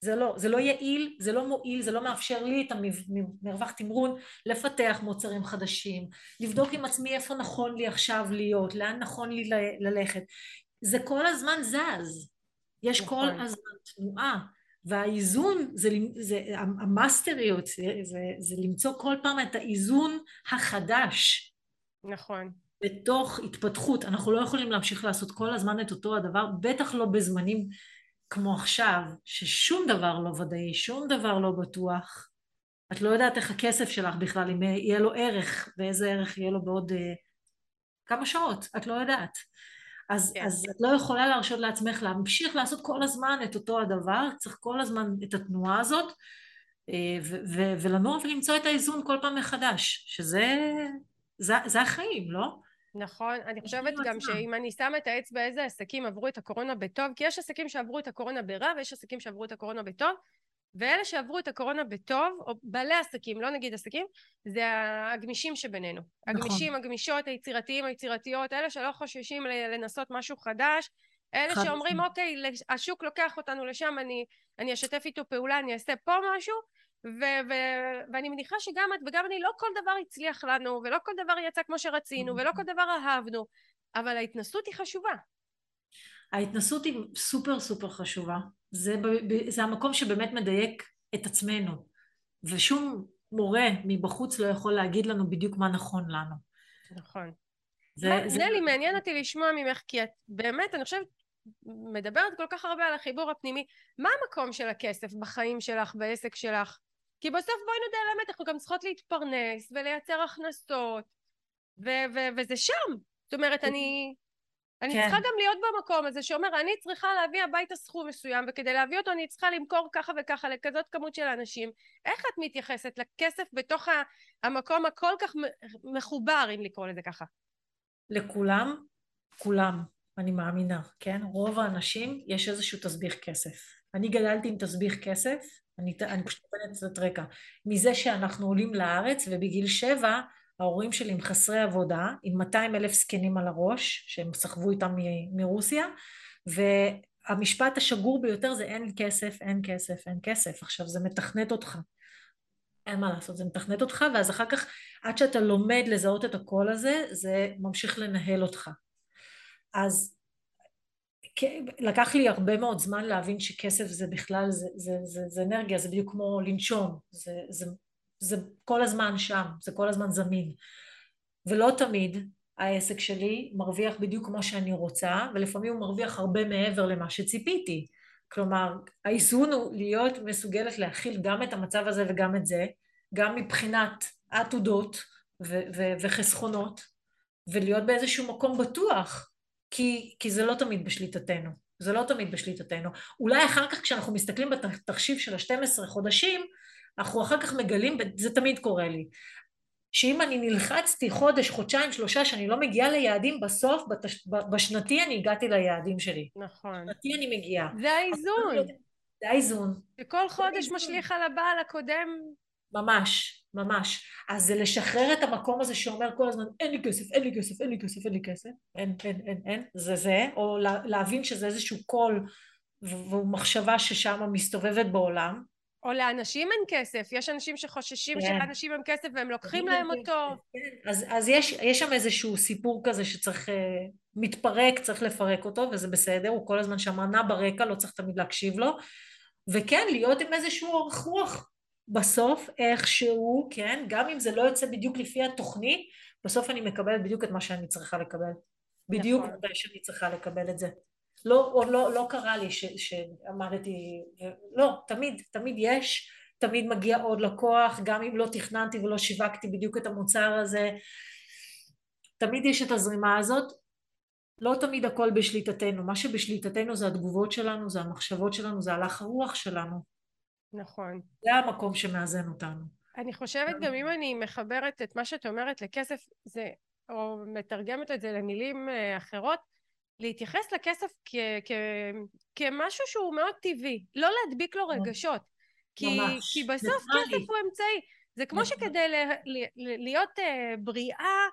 זה לא, זה לא יעיל, זה לא מועיל, זה לא מאפשר לי את המרווח תמרון לפתח מוצרים חדשים, לבדוק עם עצמי איפה נכון לי עכשיו להיות, לאן נכון לי ללכת. זה כל הזמן זז, יש כל נכון. הזמן תנועה, והאיזון, זה, זה, המאסטריות, זה, זה, זה למצוא כל פעם את האיזון החדש. נכון. בתוך התפתחות, אנחנו לא יכולים להמשיך לעשות כל הזמן את אותו הדבר, בטח לא בזמנים כמו עכשיו, ששום דבר לא ודאי, שום דבר לא בטוח. את לא יודעת איך הכסף שלך בכלל, אם יהיה לו ערך, ואיזה ערך יהיה לו בעוד uh, כמה שעות, את לא יודעת. אז, yeah. כן. אז את לא יכולה להרשות לעצמך להמשיך לעשות כל הזמן את אותו הדבר, צריך כל הזמן את התנועה הזאת, אה, ולנוע ולמצוא את האיזון כל פעם מחדש, שזה זה, זה החיים, לא? נכון, אני חושבת גם שאם אני שמה את האצבע איזה עסקים עברו את הקורונה בטוב, כי יש עסקים שעברו את הקורונה ברע ויש עסקים שעברו את הקורונה בטוב, ואלה שעברו את הקורונה בטוב, או בעלי עסקים, לא נגיד עסקים, זה הגמישים שבינינו. נכון. הגמישים, הגמישות, היצירתיים, היצירתיות, אלה שלא חוששים לנסות משהו חדש, אלה שאומרים, נכון. אוקיי, השוק לוקח אותנו לשם, אני, אני אשתף איתו פעולה, אני אעשה פה משהו, ו- ו- ואני מניחה שגם את וגם אני, לא כל דבר הצליח לנו, ולא כל דבר יצא כמו שרצינו, ולא כל דבר אהבנו, אבל ההתנסות היא חשובה. ההתנסות היא סופר סופר חשובה. זה, זה המקום שבאמת מדייק את עצמנו, ושום מורה מבחוץ לא יכול להגיד לנו בדיוק מה נכון לנו. נכון. זה, מה, זה... נלי, מעניין אותי לשמוע ממך, כי את באמת, אני חושבת, מדברת כל כך הרבה על החיבור הפנימי. מה המקום של הכסף בחיים שלך, בעסק שלך? כי בסוף בואי נודה על האמת, אנחנו גם צריכות להתפרנס ולייצר הכנסות, ו- ו- וזה שם. זאת אומרת, אני... אני כן. צריכה גם להיות במקום הזה שאומר אני צריכה להביא הביתה סכום מסוים וכדי להביא אותו אני צריכה למכור ככה וככה לכזאת כמות של אנשים איך את מתייחסת לכסף בתוך המקום הכל כך מחובר אם לקרוא לזה ככה? לכולם, כולם אני מאמינה, כן? רוב האנשים יש איזשהו תסביך כסף. אני גדלתי עם תסביך כסף, אני, אני פשוט נותנת קצת רקע, מזה שאנחנו עולים לארץ ובגיל שבע ההורים שלי הם חסרי עבודה, עם 200 אלף זקנים על הראש, שהם סחבו איתם מ- מרוסיה, והמשפט השגור ביותר זה אין כסף, אין כסף, אין כסף. עכשיו זה מתכנת אותך. אין מה לעשות, זה מתכנת אותך, ואז אחר כך, עד שאתה לומד לזהות את הקול הזה, זה ממשיך לנהל אותך. אז לקח לי הרבה מאוד זמן להבין שכסף זה בכלל, זה, זה, זה, זה אנרגיה, זה בדיוק כמו לנשום, זה, זה זה כל הזמן שם, זה כל הזמן זמין. ולא תמיד העסק שלי מרוויח בדיוק כמו שאני רוצה, ולפעמים הוא מרוויח הרבה מעבר למה שציפיתי. כלומר, האיזון הוא להיות מסוגלת להכיל גם את המצב הזה וגם את זה, גם מבחינת עתודות וחסכונות, ולהיות באיזשהו מקום בטוח, כי, כי זה לא תמיד בשליטתנו. זה לא תמיד בשליטתנו. אולי אחר כך כשאנחנו מסתכלים בתחשיב של ה-12 חודשים, אנחנו אחר כך מגלים, זה תמיד קורה לי, שאם אני נלחצתי חודש, חודשיים, שלושה, שאני לא מגיעה ליעדים, בסוף, בתש... בשנתי אני הגעתי ליעדים שלי. נכון. בשנתי אני מגיעה. זה האיזון. זה האיזון. וכל חודש משליך על הבעל הקודם. ממש, ממש. אז זה לשחרר את המקום הזה שאומר כל הזמן, אין לי כסף, אין לי כסף, אין לי כסף, אין לי כסף. אין, אין, אין, אין. זה זה. או להבין שזה איזשהו קול ומחשבה ששם מסתובבת בעולם. או לאנשים אין כסף, יש אנשים שחוששים כן. שלאנשים אין כסף והם לוקחים להם אותו. כן. אז, אז יש, יש שם איזשהו סיפור כזה שצריך, uh, מתפרק, צריך לפרק אותו, וזה בסדר, הוא כל הזמן ענה ברקע, לא צריך תמיד להקשיב לו, וכן, להיות עם איזשהו אורך רוח בסוף, איכשהו, כן, גם אם זה לא יוצא בדיוק לפי התוכנית, בסוף אני מקבלת בדיוק את מה שאני צריכה לקבל. בדיוק נכון. שאני צריכה לקבל את זה. לא, או לא, לא קרה לי ש, שעמדתי, לא, תמיד, תמיד יש, תמיד מגיע עוד לקוח, גם אם לא תכננתי ולא שיווקתי בדיוק את המוצר הזה, תמיד יש את הזרימה הזאת, לא תמיד הכל בשליטתנו, מה שבשליטתנו זה התגובות שלנו, זה המחשבות שלנו, זה הלך הרוח שלנו. נכון. זה המקום שמאזן אותנו. אני חושבת גם אם אני מחברת את מה שאת אומרת לכסף, זה, או מתרגמת את זה למילים אה, אחרות, להתייחס לכסף כ- כ- כמשהו שהוא מאוד טבעי, לא להדביק לו רגשות. כי, ממש. כי בסוף. כסף הוא אמצעי. זה כמו נכון. שכדי ל- ל- ל- להיות אה, בריאה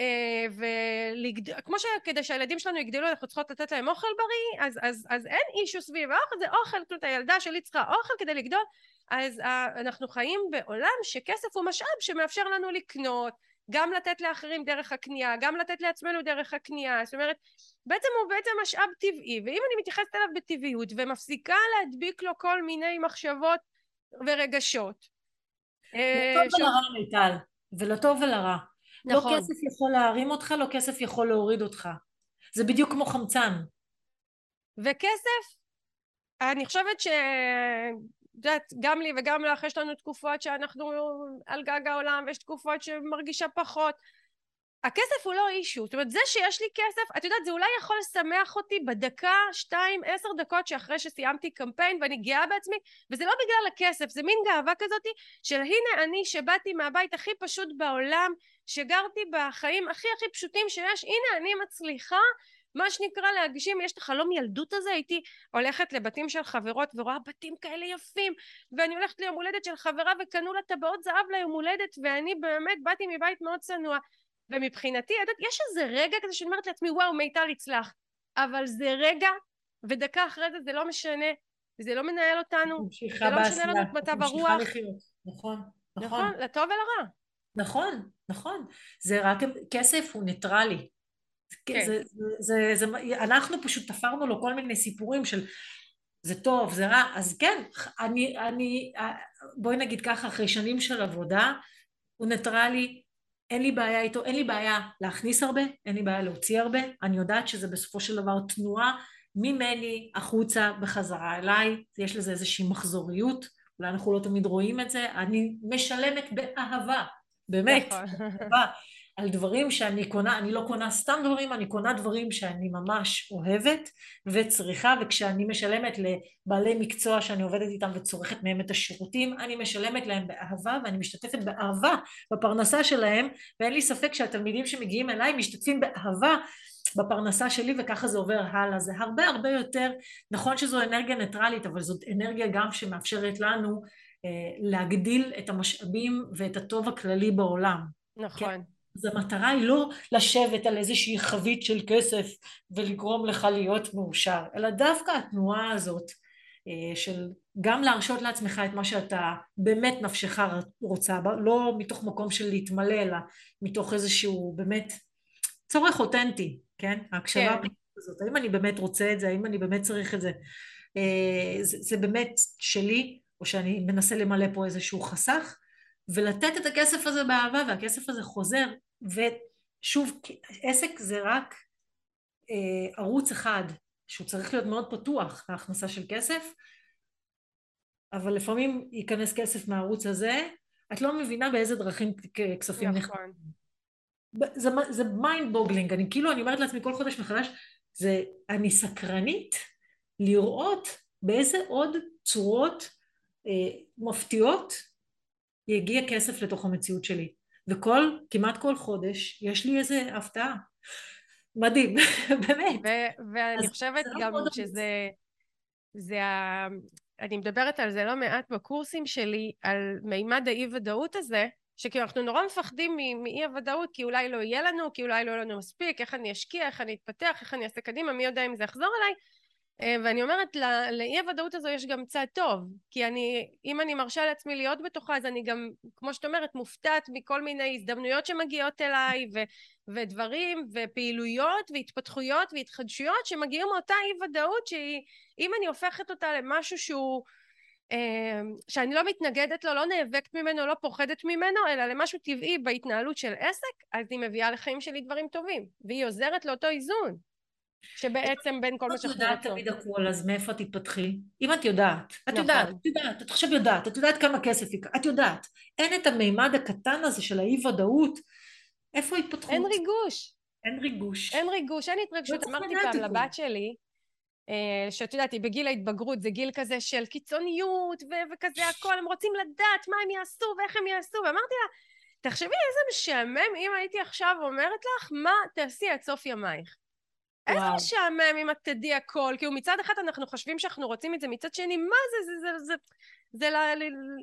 אה, ולגד... כמו שכדי שהילדים שלנו יגדלו אנחנו צריכות לתת להם אוכל בריא אז, אז, אז אין אישו סביב האוכל זה אוכל, זאת אומרת הילדה שלי צריכה אוכל כדי לגדול אז אה, אנחנו חיים בעולם שכסף הוא משאב שמאפשר לנו לקנות גם לתת לאחרים דרך הקנייה, גם לתת לעצמנו דרך הקנייה, זאת אומרת בעצם הוא בעצם משאב טבעי ואם אני מתייחסת אליו בטבעיות ומפסיקה להדביק לו כל מיני מחשבות ורגשות אה, לטוב שהוא- ולרע מיטל, ולטוב ולרע. נכון. לא כסף יכול להרים אותך, לא כסף יכול להוריד אותך. זה בדיוק כמו חמצן. וכסף, אני חושבת ש... את יודעת, גם לי וגם לך יש לנו תקופות שאנחנו על גג העולם ויש תקופות שמרגישה פחות. הכסף הוא לא אישו, זאת אומרת זה שיש לי כסף, את יודעת זה אולי יכול לשמח אותי בדקה, שתיים, עשר דקות שאחרי שסיימתי קמפיין ואני גאה בעצמי וזה לא בגלל הכסף, זה מין גאווה כזאת של הנה אני שבאתי מהבית הכי פשוט בעולם, שגרתי בחיים הכי הכי פשוטים שיש, הנה אני מצליחה מה שנקרא להגשים, יש את החלום ילדות הזה, הייתי הולכת לבתים של חברות ורואה בתים כאלה יפים ואני הולכת ליום הולדת של חברה וקנו לה טבעות זהב ליום הולדת ואני באמת באתי מבית מאוד צנוע. ומבחינתי, יודעת, יש איזה רגע כזה שאני אומרת לעצמי וואו מיטל הצלחת אבל זה רגע ודקה אחרי זה זה לא משנה זה לא מנהל אותנו זה לא משנה לנו את מצב הרוח. נכון, נכון, נכון, לטוב ולרע נכון, נכון. זה רק, כסף הוא ניטרלי. כן. זה, זה, זה, זה, אנחנו פשוט תפרנו לו כל מיני סיפורים של זה טוב, זה רע, אז כן, אני, אני, בואי נגיד ככה, אחרי שנים של עבודה, הוא ניטרלי, אין לי בעיה איתו, אין לי בעיה להכניס הרבה, אין לי בעיה להוציא הרבה, אני יודעת שזה בסופו של דבר תנועה ממני החוצה בחזרה אליי, יש לזה איזושהי מחזוריות, אולי אנחנו לא תמיד רואים את זה, אני משלמת באהבה, באמת, נכון. על דברים שאני קונה, אני לא קונה סתם דברים, אני קונה דברים שאני ממש אוהבת וצריכה, וכשאני משלמת לבעלי מקצוע שאני עובדת איתם וצורכת מהם את השירותים, אני משלמת להם באהבה ואני משתתפת באהבה בפרנסה שלהם, ואין לי ספק שהתלמידים שמגיעים אליי משתתפים באהבה בפרנסה שלי וככה זה עובר הלאה. זה הרבה הרבה יותר, נכון שזו אנרגיה ניטרלית, אבל זאת אנרגיה גם שמאפשרת לנו להגדיל את המשאבים ואת הטוב הכללי בעולם. נכון. אז המטרה היא לא לשבת על איזושהי חבית של כסף ולגרום לך להיות מאושר, אלא דווקא התנועה הזאת אה, של גם להרשות לעצמך את מה שאתה באמת נפשך רוצה, לא מתוך מקום של להתמלא, אלא מתוך איזשהו באמת צורך אותנטי, כן? ההקשבה כן. הזאת, האם אני באמת רוצה את זה, האם אני באמת צריך את זה, אה, זה, זה באמת שלי, או שאני מנסה למלא פה איזשהו חסך, ולתת את הכסף הזה באהבה והכסף הזה חוזר ושוב עסק זה רק אה, ערוץ אחד שהוא צריך להיות מאוד פתוח להכנסה של כסף אבל לפעמים ייכנס כסף מהערוץ הזה את לא מבינה באיזה דרכים כספים נכון. נכנסים זה, זה mind boggling אני כאילו אני אומרת לעצמי כל חודש מחדש זה אני סקרנית לראות באיזה עוד צורות מפתיעות יגיע כסף לתוך המציאות שלי. וכל, כמעט כל חודש, יש לי איזה הפתעה. מדהים, באמת. ו- ואני חושבת לא גם מאוד שזה, זה ה... אני מדברת על זה לא מעט בקורסים שלי, על מימד האי ודאות הזה, שכאילו אנחנו נורא מפחדים מ- מאי הוודאות, כי אולי לא יהיה לנו, כי אולי לא יהיה לנו מספיק, איך אני אשקיע, איך אני אתפתח, איך אני אעשה קדימה, מי יודע אם זה יחזור אליי. אה, ואני אומרת, ל- לאי הוודאות הזו יש גם צד טוב, כי אני, אם אני מרשה לעצמי להיות בתוכה, אז אני גם, כמו שאת אומרת, מופתעת מכל מיני הזדמנויות שמגיעות אליי, ו- ודברים, ופעילויות, והתפתחויות, והתחדשויות, שמגיעים מאותה אי ודאות, שהיא, אם אני הופכת אותה למשהו שהוא, אה, שאני לא מתנגדת לו, לא נאבקת ממנו, לא פוחדת ממנו, אלא למשהו טבעי בהתנהלות של עסק, אז היא מביאה לחיים שלי דברים טובים, והיא עוזרת לאותו איזון. שבעצם בין כל מה את שאנחנו יודעת רוצות. תמיד הכל, אז מאיפה תתפתחי? אם את יודעת, את נכון. יודעת, את יודעת, את עכשיו יודעת, את יודעת כמה כסף יקרה, את יודעת. אין את המימד הקטן הזה של האי ודאות, איפה ההתפתחות? אין ריגוש, אין ריגוש. אין ריגוש, אין התרגשות. לא אמרתי פעם. לבת שלי, אה, שאת יודעת, היא בגיל ההתבגרות, זה גיל כזה של קיצוניות ו- וכזה הכל, הם רוצים לדעת מה הם יעשו ואיך הם יעשו, ואמרתי לה, תחשבי איזה משעמם אם הייתי עכשיו אומרת לך מה תעשי עד סוף ימייך. איזה משעמם אם את תדעי הכל, כאילו מצד אחד אנחנו חושבים שאנחנו רוצים את זה, מצד שני, מה זה, זה, זה, זה, זה, זה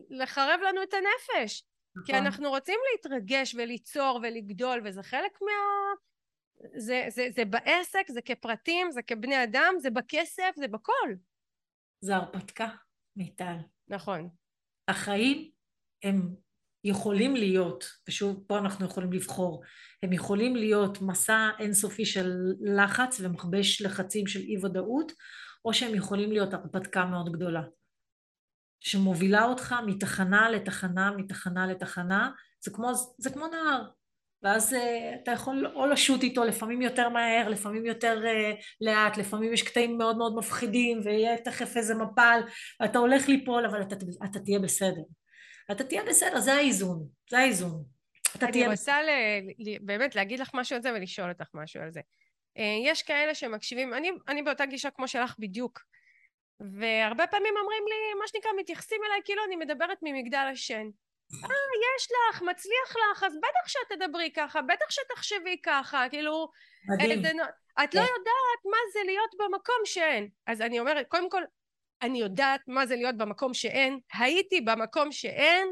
לחרב לנו את הנפש. נכון. כי אנחנו רוצים להתרגש וליצור ולגדול, וזה חלק מה... זה, זה, זה בעסק, זה כפרטים, זה כבני אדם, זה בכסף, זה בכל. זה הרפתקה, מיטל. נכון. החיים הם יכולים להיות, ושוב פה אנחנו יכולים לבחור, הם יכולים להיות מסע אינסופי של לחץ ומכבש לחצים של אי ודאות, או שהם יכולים להיות הרפתקה מאוד גדולה, שמובילה אותך מתחנה לתחנה, מתחנה לתחנה, זה כמו, זה כמו נהר, ואז uh, אתה יכול או לשוט איתו לפעמים יותר מהר, לפעמים יותר uh, לאט, לפעמים יש קטעים מאוד מאוד מפחידים ויהיה תכף איזה מפל ואתה הולך ליפול אבל אתה, אתה תהיה בסדר. אתה תהיה בסדר, זה האיזון, זה האיזון. אני רוצה ל... באמת להגיד לך משהו על זה ולשאול אותך משהו על זה. אה, יש כאלה שמקשיבים, אני, אני באותה גישה כמו שלך בדיוק, והרבה פעמים אומרים לי, מה שנקרא, מתייחסים אליי כאילו אני מדברת ממגדל השן. אה, יש לך, מצליח לך, אז בטח שאת תדברי ככה, בטח שתחשבי ככה, כאילו... מדהים. את, את לא כן. יודעת מה זה להיות במקום שאין. אז אני אומרת, קודם כל, אני יודעת מה זה להיות במקום שאין, הייתי במקום שאין,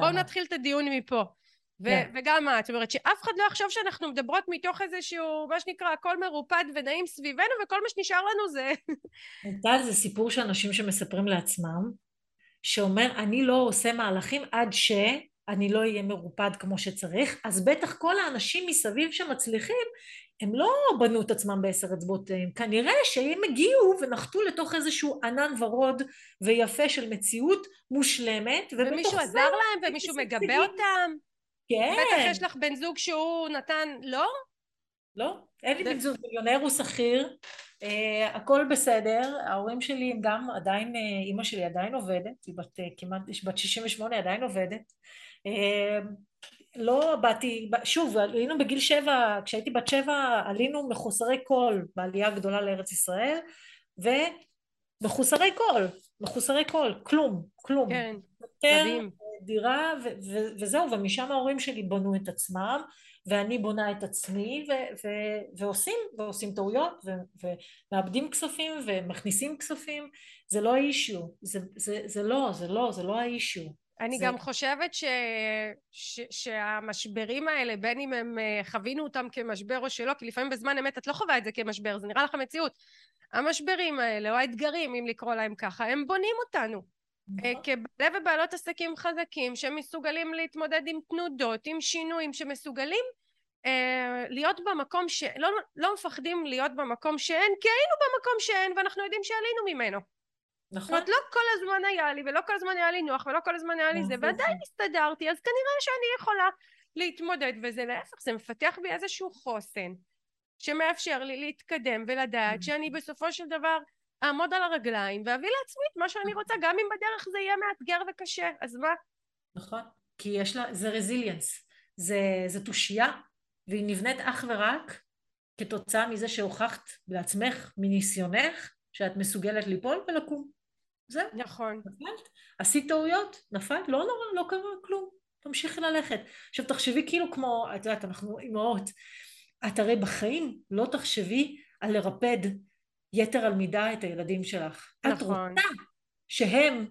בואו נתחיל את הדיון מפה. ו- כן. וגם את, זאת אומרת שאף אחד לא יחשוב שאנחנו מדברות מתוך איזשהו, מה שנקרא, הכל מרופד ונעים סביבנו וכל מה שנשאר לנו זה... טל, זה סיפור של אנשים שמספרים לעצמם, שאומר, אני לא עושה מהלכים עד שאני לא אהיה מרופד כמו שצריך, אז בטח כל האנשים מסביב שמצליחים, הם לא בנו את עצמם בעשר אצבעותיהם, כנראה שהם הגיעו ונחתו לתוך איזשהו ענן ורוד ויפה של מציאות מושלמת, ומישהו עזר להם ומישהו מגבה אותם. כן. בטח יש לך בן זוג שהוא נתן, לא? לא, אין לי בן זוג, מיליונר הוא שכיר, אה, הכל בסדר, ההורים שלי הם גם עדיין, אה, אימא שלי עדיין עובדת, היא בת אה, כמעט, בת 68, עדיין עובדת. אה, לא באתי, שוב, היינו בגיל שבע, כשהייתי בת שבע עלינו מחוסרי כול בעלייה הגדולה לארץ ישראל, ומחוסרי כול, מחוסרי כול, כלום, כלום. כן, מדהים. דירה ו- ו- וזהו, ומשם ההורים שלי בנו את עצמם, ואני בונה את עצמי, ו- ו- ועושים, ועושים טעויות, ו- ומאבדים כספים, ומכניסים כספים, זה לא ה issue, זה, זה, זה לא, זה לא, זה לא ה issue. אני זה... גם חושבת ש... ש... שהמשברים האלה, בין אם הם אה, חווינו אותם כמשבר או שלא, כי לפעמים בזמן אמת את לא חווה את זה כמשבר, זה נראה לך מציאות. המשברים האלה, או האתגרים, אם לקרוא להם ככה, הם בונים אותנו. אה, נכון. כבעלי ובעלות עסקים חזקים שמסוגלים להתמודד עם תנודות, עם שינויים, שמסוגלים אה, להיות במקום ש... לא, לא מפחדים להיות במקום שאין, כי היינו במקום שאין ואנחנו יודעים שעלינו ממנו. נכון. זאת אומרת, לא כל הזמן היה לי, ולא כל הזמן היה לי נוח, ולא כל הזמן היה לי זה. ועדיין הסתדרתי, אז כנראה שאני יכולה להתמודד, וזה להפך, זה מפתח בי איזשהו חוסן, שמאפשר לי להתקדם ולדעת נכון. שאני בסופו של דבר אעמוד על הרגליים ואביא לעצמי את מה שאני רוצה, גם אם בדרך זה יהיה מאתגר וקשה, אז מה? נכון, כי יש לה, זה רזיליאנס, זה, זה תושייה, והיא נבנית אך ורק כתוצאה מזה שהוכחת לעצמך, מניסיונך, שאת מסוגלת ליפול ולקום. זהו. נכון. נפלת, עשית טעויות, נפלת, לא נורא, לא קרה כלום, תמשיכי ללכת. עכשיו תחשבי כאילו כמו, את יודעת, אנחנו אימהות, את הרי בחיים לא תחשבי על לרפד יתר על מידה את הילדים שלך. נכון. את רוצה שהם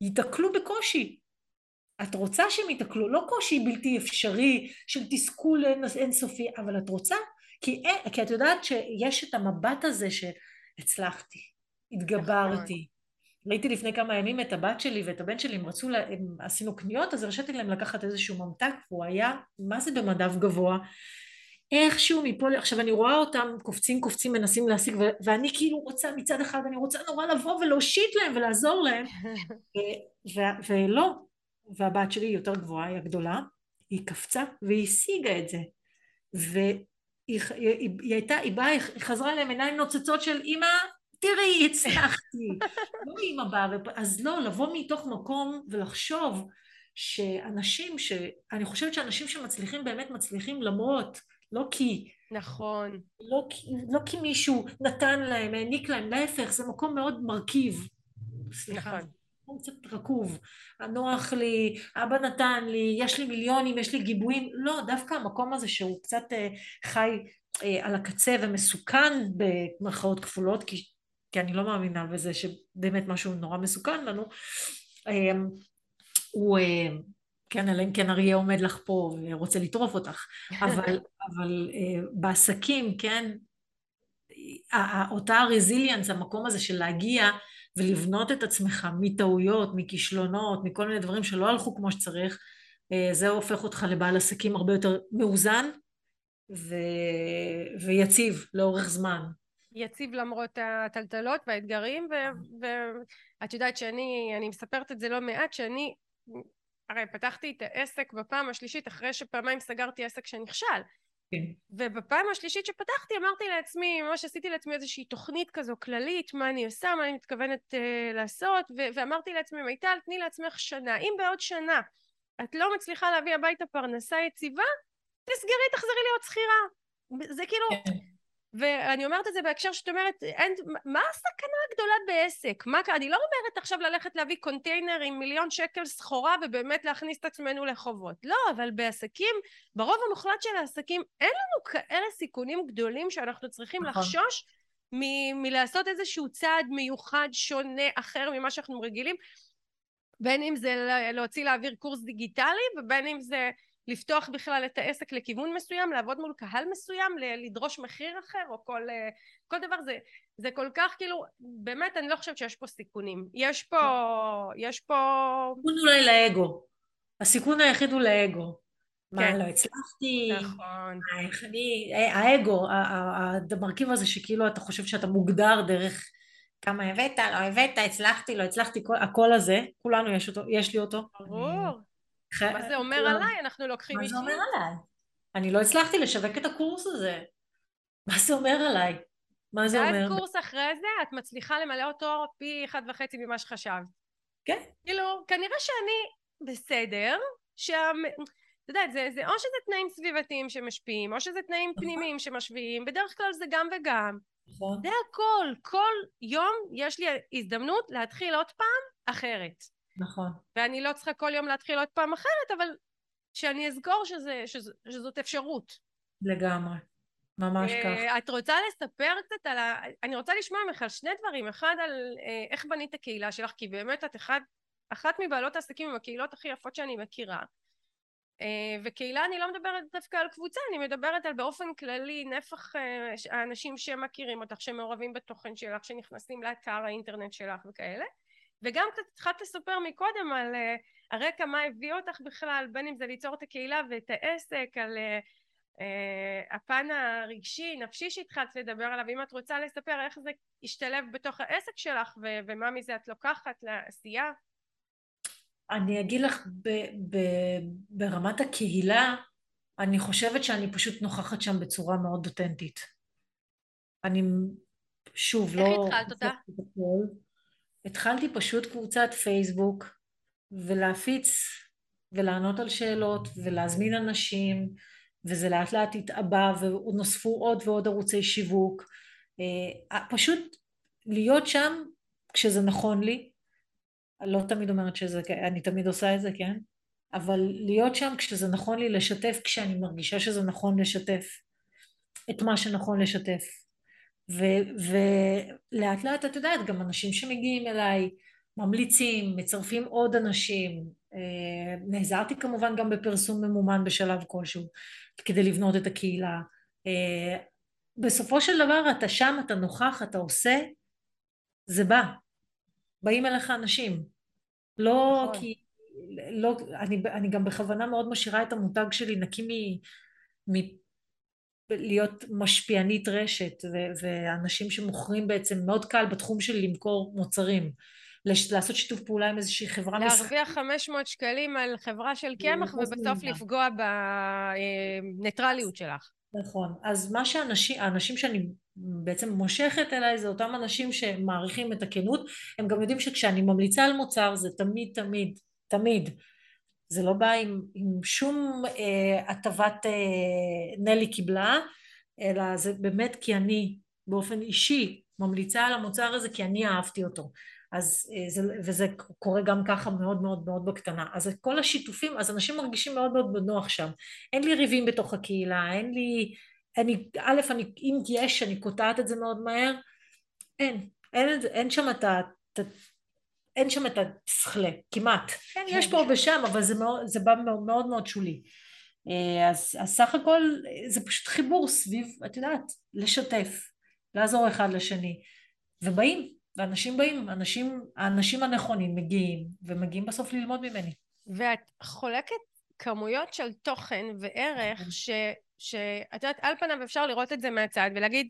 ייתקלו בקושי. את רוצה שהם ייתקלו, לא קושי בלתי אפשרי של תסכול אינסופי, אבל את רוצה, כי, כי את יודעת שיש את המבט הזה שהצלחתי, התגברתי. ראיתי לפני כמה ימים את הבת שלי ואת הבן שלי, הם רצו, הם עשינו קניות, אז הרשיתי להם לקחת איזשהו ממתק, והוא היה, מה זה במדף גבוה? איכשהו מפה, עכשיו אני רואה אותם קופצים קופצים מנסים להשיג ו- ואני כאילו רוצה מצד אחד אני רוצה נורא לבוא ולהושיט להם ולעזור להם ו- ו- ולא והבת שלי יותר גבוהה היא הגדולה היא קפצה והיא השיגה את זה והיא היא, היא, היא הייתה היא באה היא חזרה אליהם עיניים נוצצות של אמא תראי הצלחתי לא אמא באה אז לא לבוא מתוך מקום ולחשוב שאנשים שאני חושבת שאנשים שמצליחים באמת מצליחים למרות לא כי... נכון. לא, לא כי מישהו נתן להם, העניק להם, להפך, זה מקום מאוד מרכיב. סליחה. נכון. מקום קצת רקוב. נוח לי, אבא נתן לי, יש לי מיליונים, יש לי גיבויים. לא, דווקא המקום הזה שהוא קצת אה, חי, אה, על הקצה ומסוכן במרכאות כפולות, כי, כי אני לא מאמינה בזה שבאמת משהו נורא מסוכן לנו, אה, הוא, אה, כן, אלא אם כן אריה עומד לך פה ורוצה לטרוף אותך, אבל, אבל בעסקים, כן, אותה רזיליאנס, המקום הזה של להגיע ולבנות את עצמך מטעויות, מכישלונות, מכל מיני דברים שלא הלכו כמו שצריך, זה הופך אותך לבעל עסקים הרבה יותר מאוזן ו... ויציב לאורך זמן. יציב למרות הטלטלות והאתגרים, ואת יודעת שאני, אני מספרת את זה לא מעט, שאני, הרי פתחתי את העסק בפעם השלישית אחרי שפעמיים סגרתי עסק שנכשל. כן. ובפעם השלישית שפתחתי אמרתי לעצמי, ממש עשיתי לעצמי איזושהי תוכנית כזו כללית, מה אני עושה, מה אני מתכוונת uh, לעשות, ו- ואמרתי לעצמי, מיטל, תני לעצמך שנה. אם בעוד שנה את לא מצליחה להביא הביתה פרנסה יציבה, תסגרי, תחזרי להיות שכירה. זה כאילו... כן. ואני אומרת את זה בהקשר שאת אומרת, אין, מה הסכנה הגדולה בעסק? מה, אני לא אומרת עכשיו ללכת להביא קונטיינר עם מיליון שקל סחורה ובאמת להכניס את עצמנו לחובות. לא, אבל בעסקים, ברוב המוחלט של העסקים, אין לנו כאלה סיכונים גדולים שאנחנו צריכים נכון. לחשוש מ- מלעשות איזשהו צעד מיוחד, שונה, אחר ממה שאנחנו רגילים. בין אם זה להוציא להעביר קורס דיגיטלי ובין אם זה לפתוח בכלל את העסק לכיוון מסוים, לעבוד מול קהל מסוים, לדרוש מחיר אחר או כל, אה, כל דבר זה, זה כל כך כאילו, באמת אני לא חושבת שיש פה סיכונים. יש פה, יש פה... סיכון אולי לאגו. הסיכון היחיד הוא לאגו. מה, כן. לא הצלחתי? נכון. איך אני... אה, האגו, המרכיב הזה שכאילו אתה חושב שאתה מוגדר דרך כמה הבאת, לא הבאת, הצלחתי, לא הצלחתי, הקול הזה, כולנו יש אותו, יש לי אותו. ברור. מה זה אומר עליי? אנחנו לוקחים אישית. מה זה אומר עליי? אני לא הצלחתי לשווק את הקורס הזה. מה זה אומר עליי? מה זה אומר? ואז קורס אחרי זה, את מצליחה למלא אותו פי אחד וחצי ממה שחשבת. כן. כאילו, כנראה שאני בסדר, שה... אתה יודע, זה, זה או שזה תנאים סביבתיים שמשפיעים, או שזה תנאים נכון. פנימיים שמשפיעים, בדרך כלל זה גם וגם. נכון. זה הכל. כל יום יש לי הזדמנות להתחיל עוד פעם אחרת. נכון. ואני לא צריכה כל יום להתחיל עוד פעם אחרת, אבל שאני אזכור שזה, שזה, שזאת אפשרות. לגמרי. ממש uh, כך. את רוצה לספר קצת על ה... אני רוצה לשמוע ממך על שני דברים. אחד, על uh, איך בנית הקהילה שלך, כי באמת את אחד, אחת מבעלות העסקים עם הקהילות הכי יפות שאני מכירה. Uh, וקהילה אני לא מדברת דווקא על קבוצה, אני מדברת על באופן כללי נפח האנשים שמכירים אותך, שמעורבים בתוכן שלך, שנכנסים לאתר האינטרנט שלך וכאלה. וגם קצת התחלת לספר מקודם על uh, הרקע מה הביא אותך בכלל בין אם זה ליצור את הקהילה ואת העסק על uh, uh, הפן הרגשי נפשי שהתחלת לדבר עליו אם את רוצה לספר איך זה השתלב בתוך העסק שלך ו- ומה מזה את לוקחת לעשייה. אני אגיד לך ב- ב- ברמת הקהילה אני חושבת שאני פשוט נוכחת שם בצורה מאוד אותנטית. אני שוב איך לא... איך התחלת אותה? התחלתי פשוט קבוצת פייסבוק ולהפיץ ולענות על שאלות ולהזמין אנשים וזה לאט לאט התעבה ונוספו עוד ועוד ערוצי שיווק אה, פשוט להיות שם כשזה נכון לי לא תמיד אומרת שזה, אני תמיד עושה את זה, כן? אבל להיות שם כשזה נכון לי לשתף כשאני מרגישה שזה נכון לשתף את מה שנכון לשתף ולאט לאט את יודעת גם אנשים שמגיעים אליי ממליצים, מצרפים עוד אנשים, אה, נעזרתי כמובן גם בפרסום ממומן בשלב כלשהו כדי לבנות את הקהילה. אה, בסופו של דבר אתה שם, אתה נוכח, אתה עושה, זה בא. באים אליך אנשים. לא נכון. כי... לא, אני, אני גם בכוונה מאוד משאירה את המותג שלי נקי מ, מ, להיות משפיענית רשת ואנשים שמוכרים בעצם מאוד קל בתחום של למכור מוצרים לעשות שיתוף פעולה עם איזושהי חברה מסחרית. להרוויח 500 שקלים על חברה של קמח ובסוף לפגוע בניטרליות שלך. נכון. אז מה שאנשים, האנשים שאני בעצם מושכת אליי זה אותם אנשים שמעריכים את הכנות, הם גם יודעים שכשאני ממליצה על מוצר זה תמיד תמיד תמיד זה לא בא עם, עם שום אה, הטבת אה, נלי קיבלה, אלא זה באמת כי אני באופן אישי ממליצה על המוצר הזה כי אני אהבתי אותו. אז אה, זה, וזה קורה גם ככה מאוד מאוד מאוד בקטנה. אז כל השיתופים, אז אנשים מרגישים מאוד מאוד בנוח שם. אין לי ריבים בתוך הקהילה, אין לי אני, א', אני, אם יש, אני קוטעת את זה מאוד מהר, אין, אין, אין שם את ה... אין שם את התסכלה, כמעט. כן, יש פה ושם, אבל זה, מאוד, זה בא מאוד מאוד, מאוד שולי. אה, אז, אז סך הכל זה פשוט חיבור סביב, את יודעת, לשתף, לעזור אחד לשני. ובאים, ואנשים באים, אנשים, האנשים הנכונים מגיעים, ומגיעים בסוף ללמוד ממני. ואת חולקת כמויות של תוכן וערך נכון. ש... שאת יודעת, על פניו אפשר לראות את זה מהצד ולהגיד,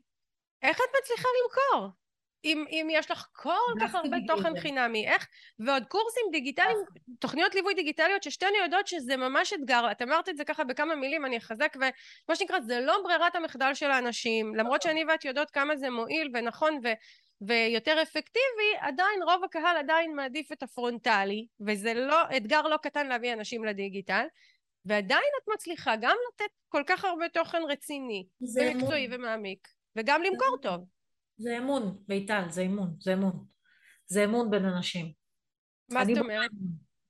איך את מצליחה למכור? אם, אם יש לך כל כך הרבה תוכן חינמי, איך? ועוד קורסים דיגיטליים, תוכניות ליווי דיגיטליות ששתינו יודעות שזה ממש אתגר. את אמרת את זה ככה בכמה מילים, אני אחזק, ומה שנקרא, זה לא ברירת המחדל של האנשים. למרות שאני ואת יודעות כמה זה מועיל ונכון ו... ויותר אפקטיבי, עדיין רוב הקהל עדיין מעדיף את הפרונטלי, וזה לא, אתגר לא קטן להביא אנשים לדיגיטל, ועדיין את מצליחה גם לתת כל כך הרבה תוכן רציני, ומקצועי ומעמיק, וגם למכור טוב. זה אמון, מיטל, זה אמון, זה אמון. זה אמון בין אנשים. מה זאת אומרת?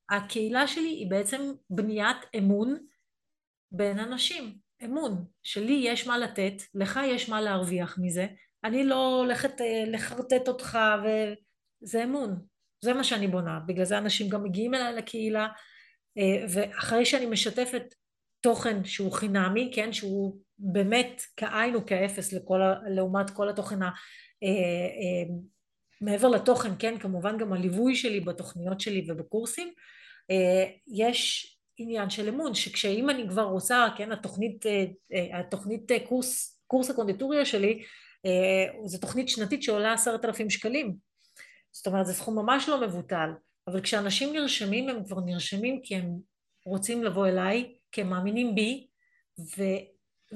הקהילה שלי היא בעצם בניית אמון בין אנשים. אמון, שלי יש מה לתת, לך יש מה להרוויח מזה, אני לא הולכת אה, לחרטט אותך, וזה אמון. זה מה שאני בונה. בגלל זה אנשים גם מגיעים אליי לקהילה, אה, ואחרי שאני משתפת תוכן שהוא חינמי, כן, שהוא באמת כאין וכאפס לכל, לעומת כל התוכן ה... אה, מעבר לתוכן, כן, כמובן גם הליווי שלי בתוכניות שלי ובקורסים, יש עניין של אמון, שכשאם אני כבר רוצה, כן, התוכנית, התוכנית קורס, קורס הקונדיטוריה שלי, אה, זו תוכנית שנתית שעולה עשרת אלפים שקלים. זאת אומרת, זה סכום ממש לא מבוטל. אבל כשאנשים נרשמים, הם כבר נרשמים כי הם רוצים לבוא אליי, כי הם מאמינים בי,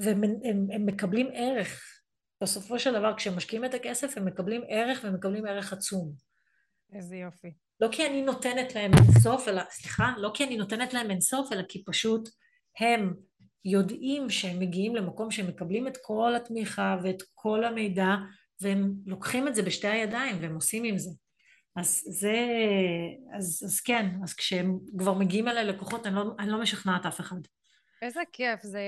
והם הם, הם מקבלים ערך. בסופו של דבר, כשהם משקיעים את הכסף, הם מקבלים ערך והם מקבלים ערך עצום. איזה יופי. לא כי אני נותנת להם אינסוף, אלא, סליחה, לא כי אני נותנת להם אינסוף, אלא כי פשוט הם יודעים שהם מגיעים למקום שהם מקבלים את כל התמיכה ואת כל המידע והם לוקחים את זה בשתי הידיים והם עושים עם זה. אז זה, אז, אז כן, אז כשהם כבר מגיעים אליי לקוחות אני לא, אני לא משכנעת אף אחד. איזה כיף, זה...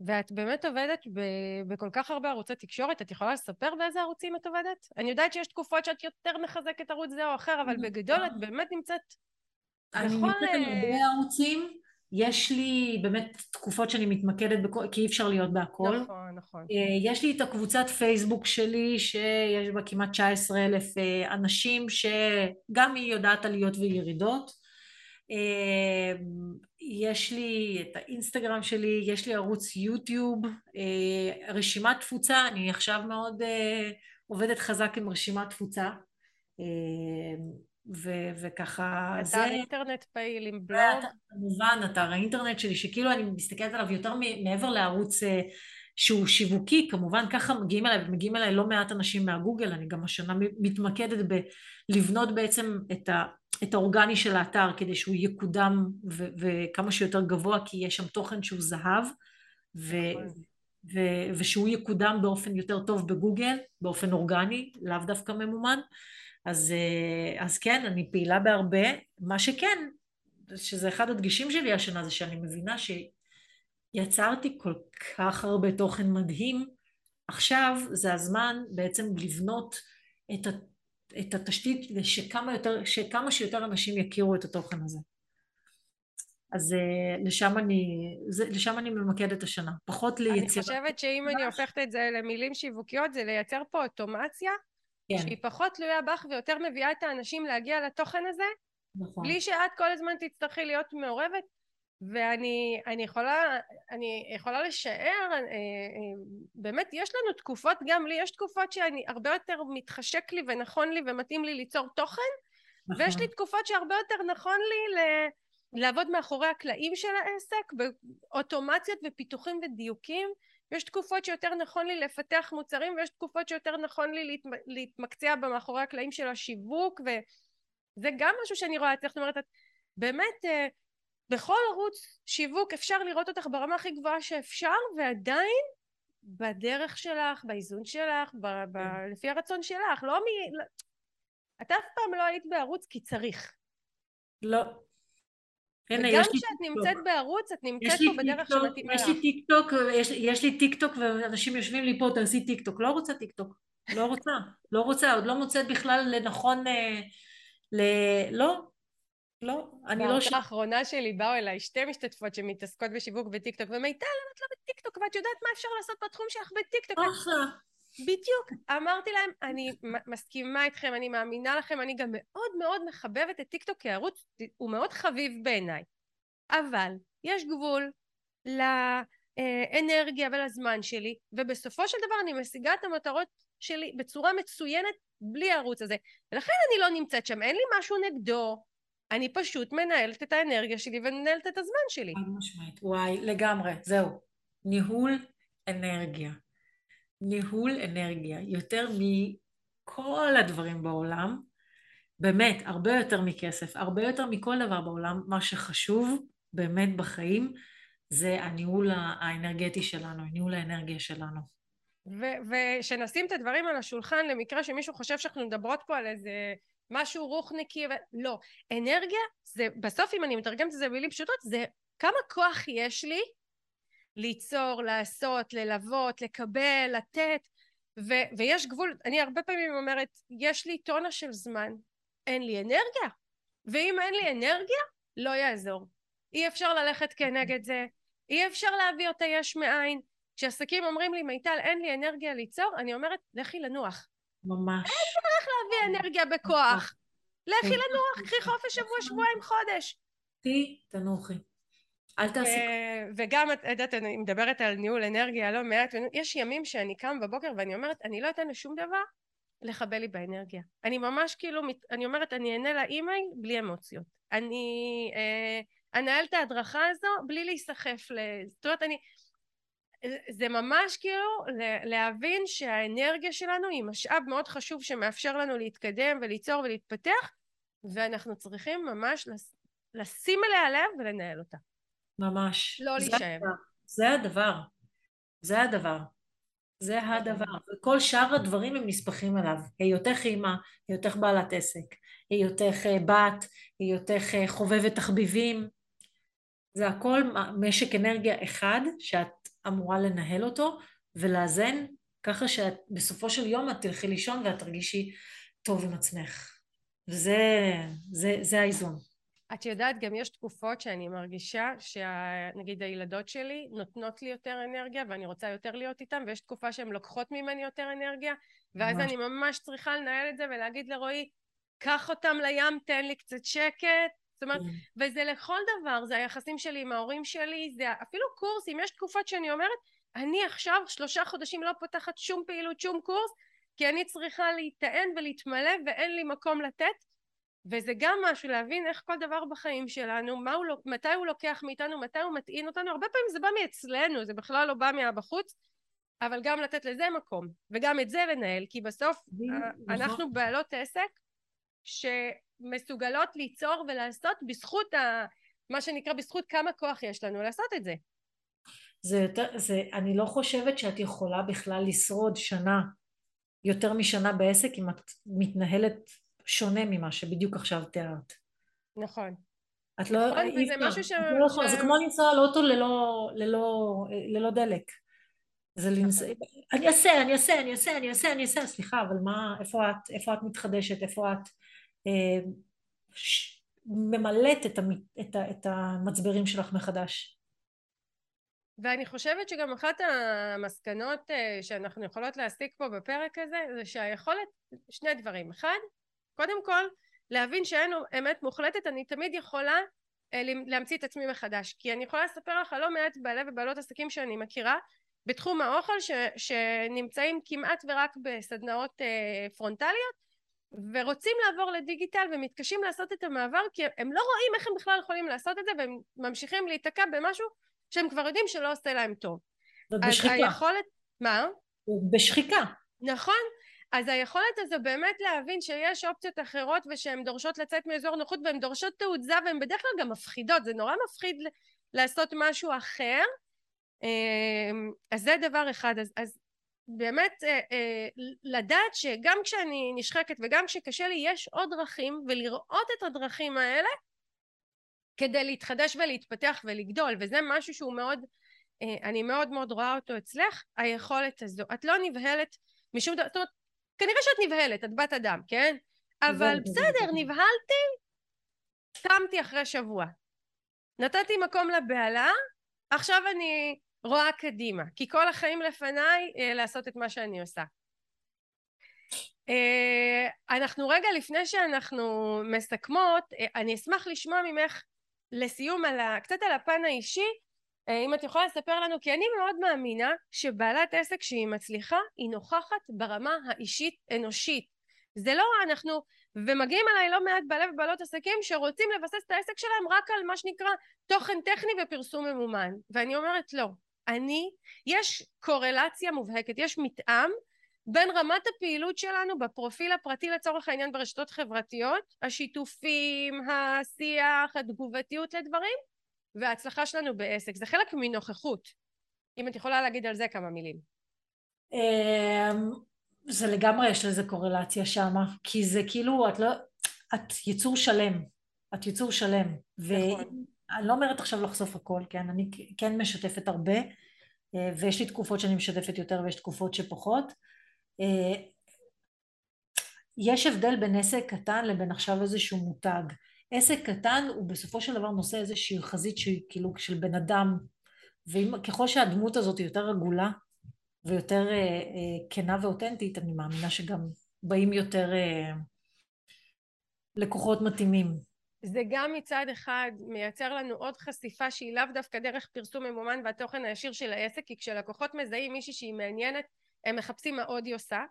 ואת באמת עובדת ב, בכל כך הרבה ערוצי תקשורת, את יכולה לספר באיזה ערוצים את עובדת? אני יודעת שיש תקופות שאת יותר מחזקת ערוץ זה או אחר, אבל בגדול את באמת נמצאת אני נמצאת על אה, הרבה ערוצים, יש לי באמת תקופות שאני מתמקדת בכל, כי אי אפשר להיות בהכל. נכון, נכון. אה, יש לי את הקבוצת פייסבוק שלי, שיש בה כמעט 19 אלף אה, אנשים, שגם היא יודעת עליות וירידות. אה, יש לי את האינסטגרם שלי, יש לי ערוץ יוטיוב, רשימת תפוצה, אני עכשיו מאוד עובדת חזק עם רשימת תפוצה. ו- וככה אתר זה... אינטרנט פעיל עם בלוג? כמובן, אתר האינטרנט שלי, שכאילו אני מסתכלת עליו יותר מעבר לערוץ אה, שהוא שיווקי, כמובן ככה מגיעים אליי, ומגיעים אליי לא מעט אנשים מהגוגל, אני גם השנה מתמקדת בלבנות בעצם את, ה, את האורגני של האתר כדי שהוא יקודם ו- וכמה שיותר גבוה, כי יש שם תוכן שהוא זהב, ו- נכון. ו- ושהוא יקודם באופן יותר טוב בגוגל, באופן אורגני, לאו דווקא ממומן. אז, אה, אז כן, אני פעילה בהרבה. מה שכן, שזה אחד הדגישים שלי השנה, זה שאני מבינה שיצרתי כל כך הרבה תוכן מדהים, עכשיו זה הזמן בעצם לבנות את, את התשתית ושכמה יותר, שכמה שיותר אנשים יכירו את התוכן הזה. אז אה, לשם אני, זה, לשם אני ממקדת השנה, פחות ליצירה. אני חושבת שאם אני הופכת את זה למילים שיווקיות, זה לייצר פה אוטומציה כן. שהיא פחות תלויה בך ויותר מביאה את האנשים להגיע לתוכן הזה, נכון. בלי שאת כל הזמן תצטרכי להיות מעורבת. ואני אני יכולה, אני יכולה לשער, אה, אה, באמת יש לנו תקופות, גם לי יש תקופות שאני הרבה יותר מתחשק לי ונכון לי ומתאים לי ליצור תוכן, נכון. ויש לי תקופות שהרבה יותר נכון לי ל... לעבוד מאחורי הקלעים של העסק באוטומציות ופיתוחים ודיוקים יש תקופות שיותר נכון לי לפתח מוצרים ויש תקופות שיותר נכון לי להת, להתמקצע במאחורי הקלעים של השיווק וזה גם משהו שאני רואה אצלך, זאת אומרת את באמת אה, בכל ערוץ שיווק אפשר לראות אותך ברמה הכי גבוהה שאפשר ועדיין בדרך שלך, באיזון שלך, ב, ב, כן. לפי הרצון שלך, לא מ... לא, את אף פעם לא היית בערוץ כי צריך. לא. הנה, וגם כשאת נמצאת בערוץ, את נמצאת פה בדרך שמתאימה לך. יש לי טיק טוק, יש, יש לי טיק טוק ואנשים יושבים לי פה, תעשי טיק טוק. לא רוצה טיק טוק. לא רוצה. לא רוצה, עוד לא מוצאת בכלל לנכון אה, ל... לא, לא, אני לא... בהרצאה האחרונה שלי באו אליי שתי משתתפות שמתעסקות בשיווק בטיקטוק, ומיטל, למה את לא בטיקטוק? ואת יודעת מה אפשר לעשות בתחום שלך בטיקטוק? אחלה. בדיוק. אמרתי להם, אני מסכימה איתכם, אני מאמינה לכם, אני גם מאוד מאוד מחבבת את טיקטוק כערוץ, הוא מאוד חביב בעיניי. אבל יש גבול לאנרגיה ולזמן שלי, ובסופו של דבר אני משיגה את המטרות שלי בצורה מצוינת בלי הערוץ הזה. ולכן אני לא נמצאת שם, אין לי משהו נגדו, אני פשוט מנהלת את האנרגיה שלי ומנהלת את הזמן שלי. חד משמעית, וואי, לגמרי, זהו. ניהול אנרגיה. ניהול אנרגיה, יותר מכל הדברים בעולם, באמת, הרבה יותר מכסף, הרבה יותר מכל דבר בעולם, מה שחשוב באמת בחיים זה הניהול האנרגטי שלנו, ניהול האנרגיה שלנו. ושנשים את הדברים על השולחן למקרה שמישהו חושב שאנחנו מדברות פה על איזה משהו רוחניקי. לא. אנרגיה זה, בסוף אם אני מתרגמת את זה במילים פשוטות, זה כמה כוח יש לי ליצור, לעשות, ללוות, לקבל, לתת, ו- ויש גבול, אני הרבה פעמים אומרת, יש לי טונה של זמן, אין לי אנרגיה, ואם אין לי אנרגיה, לא יעזור. אי אפשר ללכת כנגד זה, אי אפשר להביא אותה יש מאין. כשעסקים אומרים לי, מיטל, אין לי אנרגיה ליצור, אני אומרת, לכי לנוח. ממש. אין דרך להביא אנרגיה בכוח. לכי לנוח, קחי חופש שבוע, שבועיים, חודש. תהי, תנוחי. אל תעשי... וגם, את יודעת, אני מדברת על ניהול אנרגיה לא מעט, יש ימים שאני קם בבוקר ואני אומרת, אני לא אתן לשום דבר לחבל לי באנרגיה. אני ממש כאילו, אני אומרת, אני אענה לאימייל בלי אמוציות. אני אה, אנהל את ההדרכה הזו בלי להיסחף ל... זאת אומרת, אני... זה ממש כאילו להבין שהאנרגיה שלנו היא משאב מאוד חשוב שמאפשר לנו להתקדם וליצור ולהתפתח ואנחנו צריכים ממש לשים אליה לב ולנהל אותה. ממש. לא להישאב. זה הדבר. זה הדבר. זה הדבר. וכל שאר הדברים הם נספחים עליו. היותך אימא, היותך בעלת עסק, היותך אה, בת, היותך אה, חובבת תחביבים. זה הכל משק אנרגיה אחד שאת אמורה לנהל אותו ולאזן ככה שבסופו של יום את תלכי לישון ואת תרגישי טוב עם עצמך. וזה זה, זה האיזון. את יודעת, גם יש תקופות שאני מרגישה שנגיד הילדות שלי נותנות לי יותר אנרגיה ואני רוצה יותר להיות איתן, ויש תקופה שהן לוקחות ממני יותר אנרגיה, ואז ממש. אני ממש צריכה לנהל את זה ולהגיד לרועי, קח אותם לים, תן לי קצת שקט. אומרת, mm. וזה לכל דבר, זה היחסים שלי עם ההורים שלי, זה אפילו קורסים, יש תקופות שאני אומרת, אני עכשיו שלושה חודשים לא פותחת שום פעילות, שום קורס, כי אני צריכה להיטען ולהתמלא ואין לי מקום לתת. וזה גם משהו להבין איך כל דבר בחיים שלנו, הוא, מתי הוא לוקח מאיתנו, מתי הוא מטעין אותנו, הרבה פעמים זה בא מאצלנו, זה בכלל לא בא מהבחוץ, אבל גם לתת לזה מקום, וגם את זה לנהל, כי בסוף אה, אנחנו בעלות עסק שמסוגלות ליצור ולעשות בזכות ה... מה שנקרא בזכות כמה כוח יש לנו לעשות את זה. זה יותר, זה, אני לא חושבת שאת יכולה בכלל לשרוד שנה, יותר משנה בעסק אם את מתנהלת שונה ממה שבדיוק עכשיו תיארת. נכון. את לא... נכון, וזה משהו ש... לא ש... זה כמו לנסוע על אוטו ללא, ללא, ללא דלק. זה לנסוע... נכון. אני אעשה, אני אעשה, אני אעשה, אני אעשה, אני אעשה, סליחה, אבל מה, איפה את, איפה את מתחדשת, איפה את. ממלאת את, המ... את, ה... את המצברים שלך מחדש. ואני חושבת שגם אחת המסקנות אה, שאנחנו יכולות להסיק פה בפרק הזה זה שהיכולת, שני דברים, אחד קודם כל להבין שאין אמת מוחלטת אני תמיד יכולה אה, להמציא את עצמי מחדש כי אני יכולה לספר לך לא מעט בעלי ובעלות עסקים שאני מכירה בתחום האוכל ש, שנמצאים כמעט ורק בסדנאות אה, פרונטליות ורוצים לעבור לדיגיטל ומתקשים לעשות את המעבר כי הם לא רואים איך הם בכלל יכולים לעשות את זה והם ממשיכים להיתקע במשהו שהם כבר יודעים שלא עושה להם טוב. בשחיקה. היכולת... מה? בשחיקה. נכון. אז היכולת הזו באמת להבין שיש אופציות אחרות ושהן דורשות לצאת מאזור נוחות והן דורשות תעוזה והן בדרך כלל גם מפחידות, זה נורא מפחיד לעשות משהו אחר. אמ, אז זה דבר אחד. אז, אז באמת אה, אה, לדעת שגם כשאני נשחקת וגם כשקשה לי יש עוד דרכים ולראות את הדרכים האלה כדי להתחדש ולהתפתח ולגדול, וזה משהו שהוא מאוד, אה, אני מאוד מאוד רואה אותו אצלך, היכולת הזו. את לא נבהלת משום דבר, זאת אומרת, כנראה שאת נבהלת, את בת אדם, כן? אבל בסדר, נבהלתי, קמתי אחרי שבוע. נתתי מקום לבהלה, עכשיו אני רואה קדימה, כי כל החיים לפניי אה, לעשות את מה שאני עושה. אה, אנחנו רגע לפני שאנחנו מסכמות, אה, אני אשמח לשמוע ממך לסיום על ה, קצת על הפן האישי, אה, אם את יכולה לספר לנו, כי אני מאוד מאמינה שבעלת עסק שהיא מצליחה, היא נוכחת ברמה האישית אנושית. זה לא אנחנו, ומגיעים אליי לא מעט בעלי ובעלות עסקים שרוצים לבסס את העסק שלהם רק על מה שנקרא תוכן טכני ופרסום ממומן. ואני אומרת לא, אני, יש קורלציה מובהקת, יש מתאם בין רמת הפעילות שלנו בפרופיל הפרטי לצורך העניין ברשתות חברתיות, השיתופים, השיח, התגובתיות לדברים, וההצלחה שלנו בעסק. זה חלק מנוכחות. אם את יכולה להגיד על זה כמה מילים. אמ, זה לגמרי יש לזה קורלציה שמה, כי זה כאילו, את לא, את יצור שלם, את יצור שלם. נכון. ואני לא אומרת עכשיו לחשוף הכל, כן, אני כן משתפת הרבה, אה, ויש לי תקופות שאני משתפת יותר ויש תקופות שפחות. אה, יש הבדל בין עסק קטן לבין עכשיו איזשהו מותג. עסק קטן הוא בסופו של דבר נושא איזושהי חזית שהיא כאילו של בן אדם, וככל שהדמות הזאת היא יותר עגולה ויותר אה, אה, כנה ואותנטית, אני מאמינה שגם באים יותר אה, לקוחות מתאימים. זה גם מצד אחד מייצר לנו עוד חשיפה שהיא לאו דווקא דרך פרסום ממומן והתוכן הישיר של העסק, כי כשלקוחות מזהים מישהי שהיא מעניינת הם מחפשים מה עוד היא עושה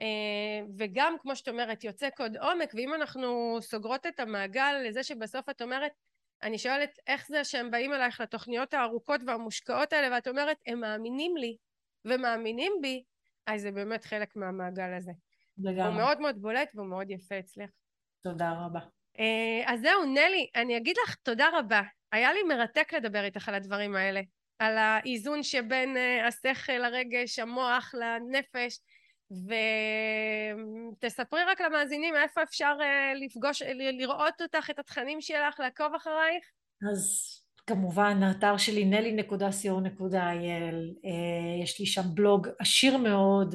אה, וגם כמו שאת אומרת יוצא קוד עומק ואם אנחנו סוגרות את המעגל לזה שבסוף את אומרת אני שואלת איך זה שהם באים אלייך לתוכניות הארוכות והמושקעות האלה ואת אומרת הם מאמינים לי ומאמינים בי אז זה באמת חלק מהמעגל הזה. לגמרי. הוא מאוד מאוד בולט והוא מאוד יפה אצלך. תודה רבה. אה, אז זהו נלי אני אגיד לך תודה רבה היה לי מרתק לדבר איתך על הדברים האלה על האיזון שבין אה, השכל, הרגש, המוח לנפש ותספרי רק למאזינים איפה אפשר אה, לפגוש, לראות אותך, את התכנים שלך, לעקוב אחרייך. אז כמובן האתר שלי נלי.co.il אה, יש לי שם בלוג עשיר מאוד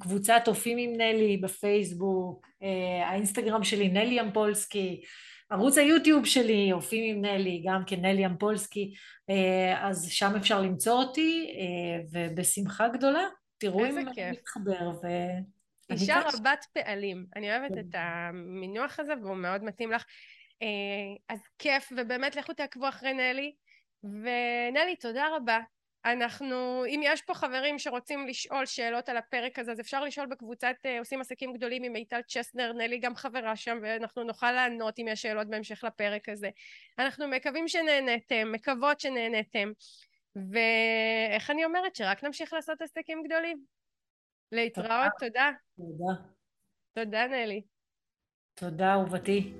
קבוצת אופים עם נלי בפייסבוק האינסטגרם שלי נלי אמפולסקי ערוץ היוטיוב שלי, אופים עם נלי, גם כן נלי אמפולסקי, אה, אז שם אפשר למצוא אותי, אה, ובשמחה גדולה, תראו אם אני מתחבר. ו... אישה רבת פעלים, אני אוהבת את המינוח הזה והוא מאוד מתאים לך. אה, אז כיף, ובאמת לכו תעקבו אחרי נלי, ונלי, תודה רבה. אנחנו, אם יש פה חברים שרוצים לשאול שאלות על הפרק הזה, אז אפשר לשאול בקבוצת uh, עושים עסקים גדולים עם מיטל צ'סנר, נלי גם חברה שם, ואנחנו נוכל לענות אם יש שאלות בהמשך לפרק הזה. אנחנו מקווים שנהנתם, מקוות שנהנתם, ואיך אני אומרת? שרק נמשיך לעשות עסקים גדולים. להתראות, תודה. תודה. תודה, נלי. תודה, אהובתי.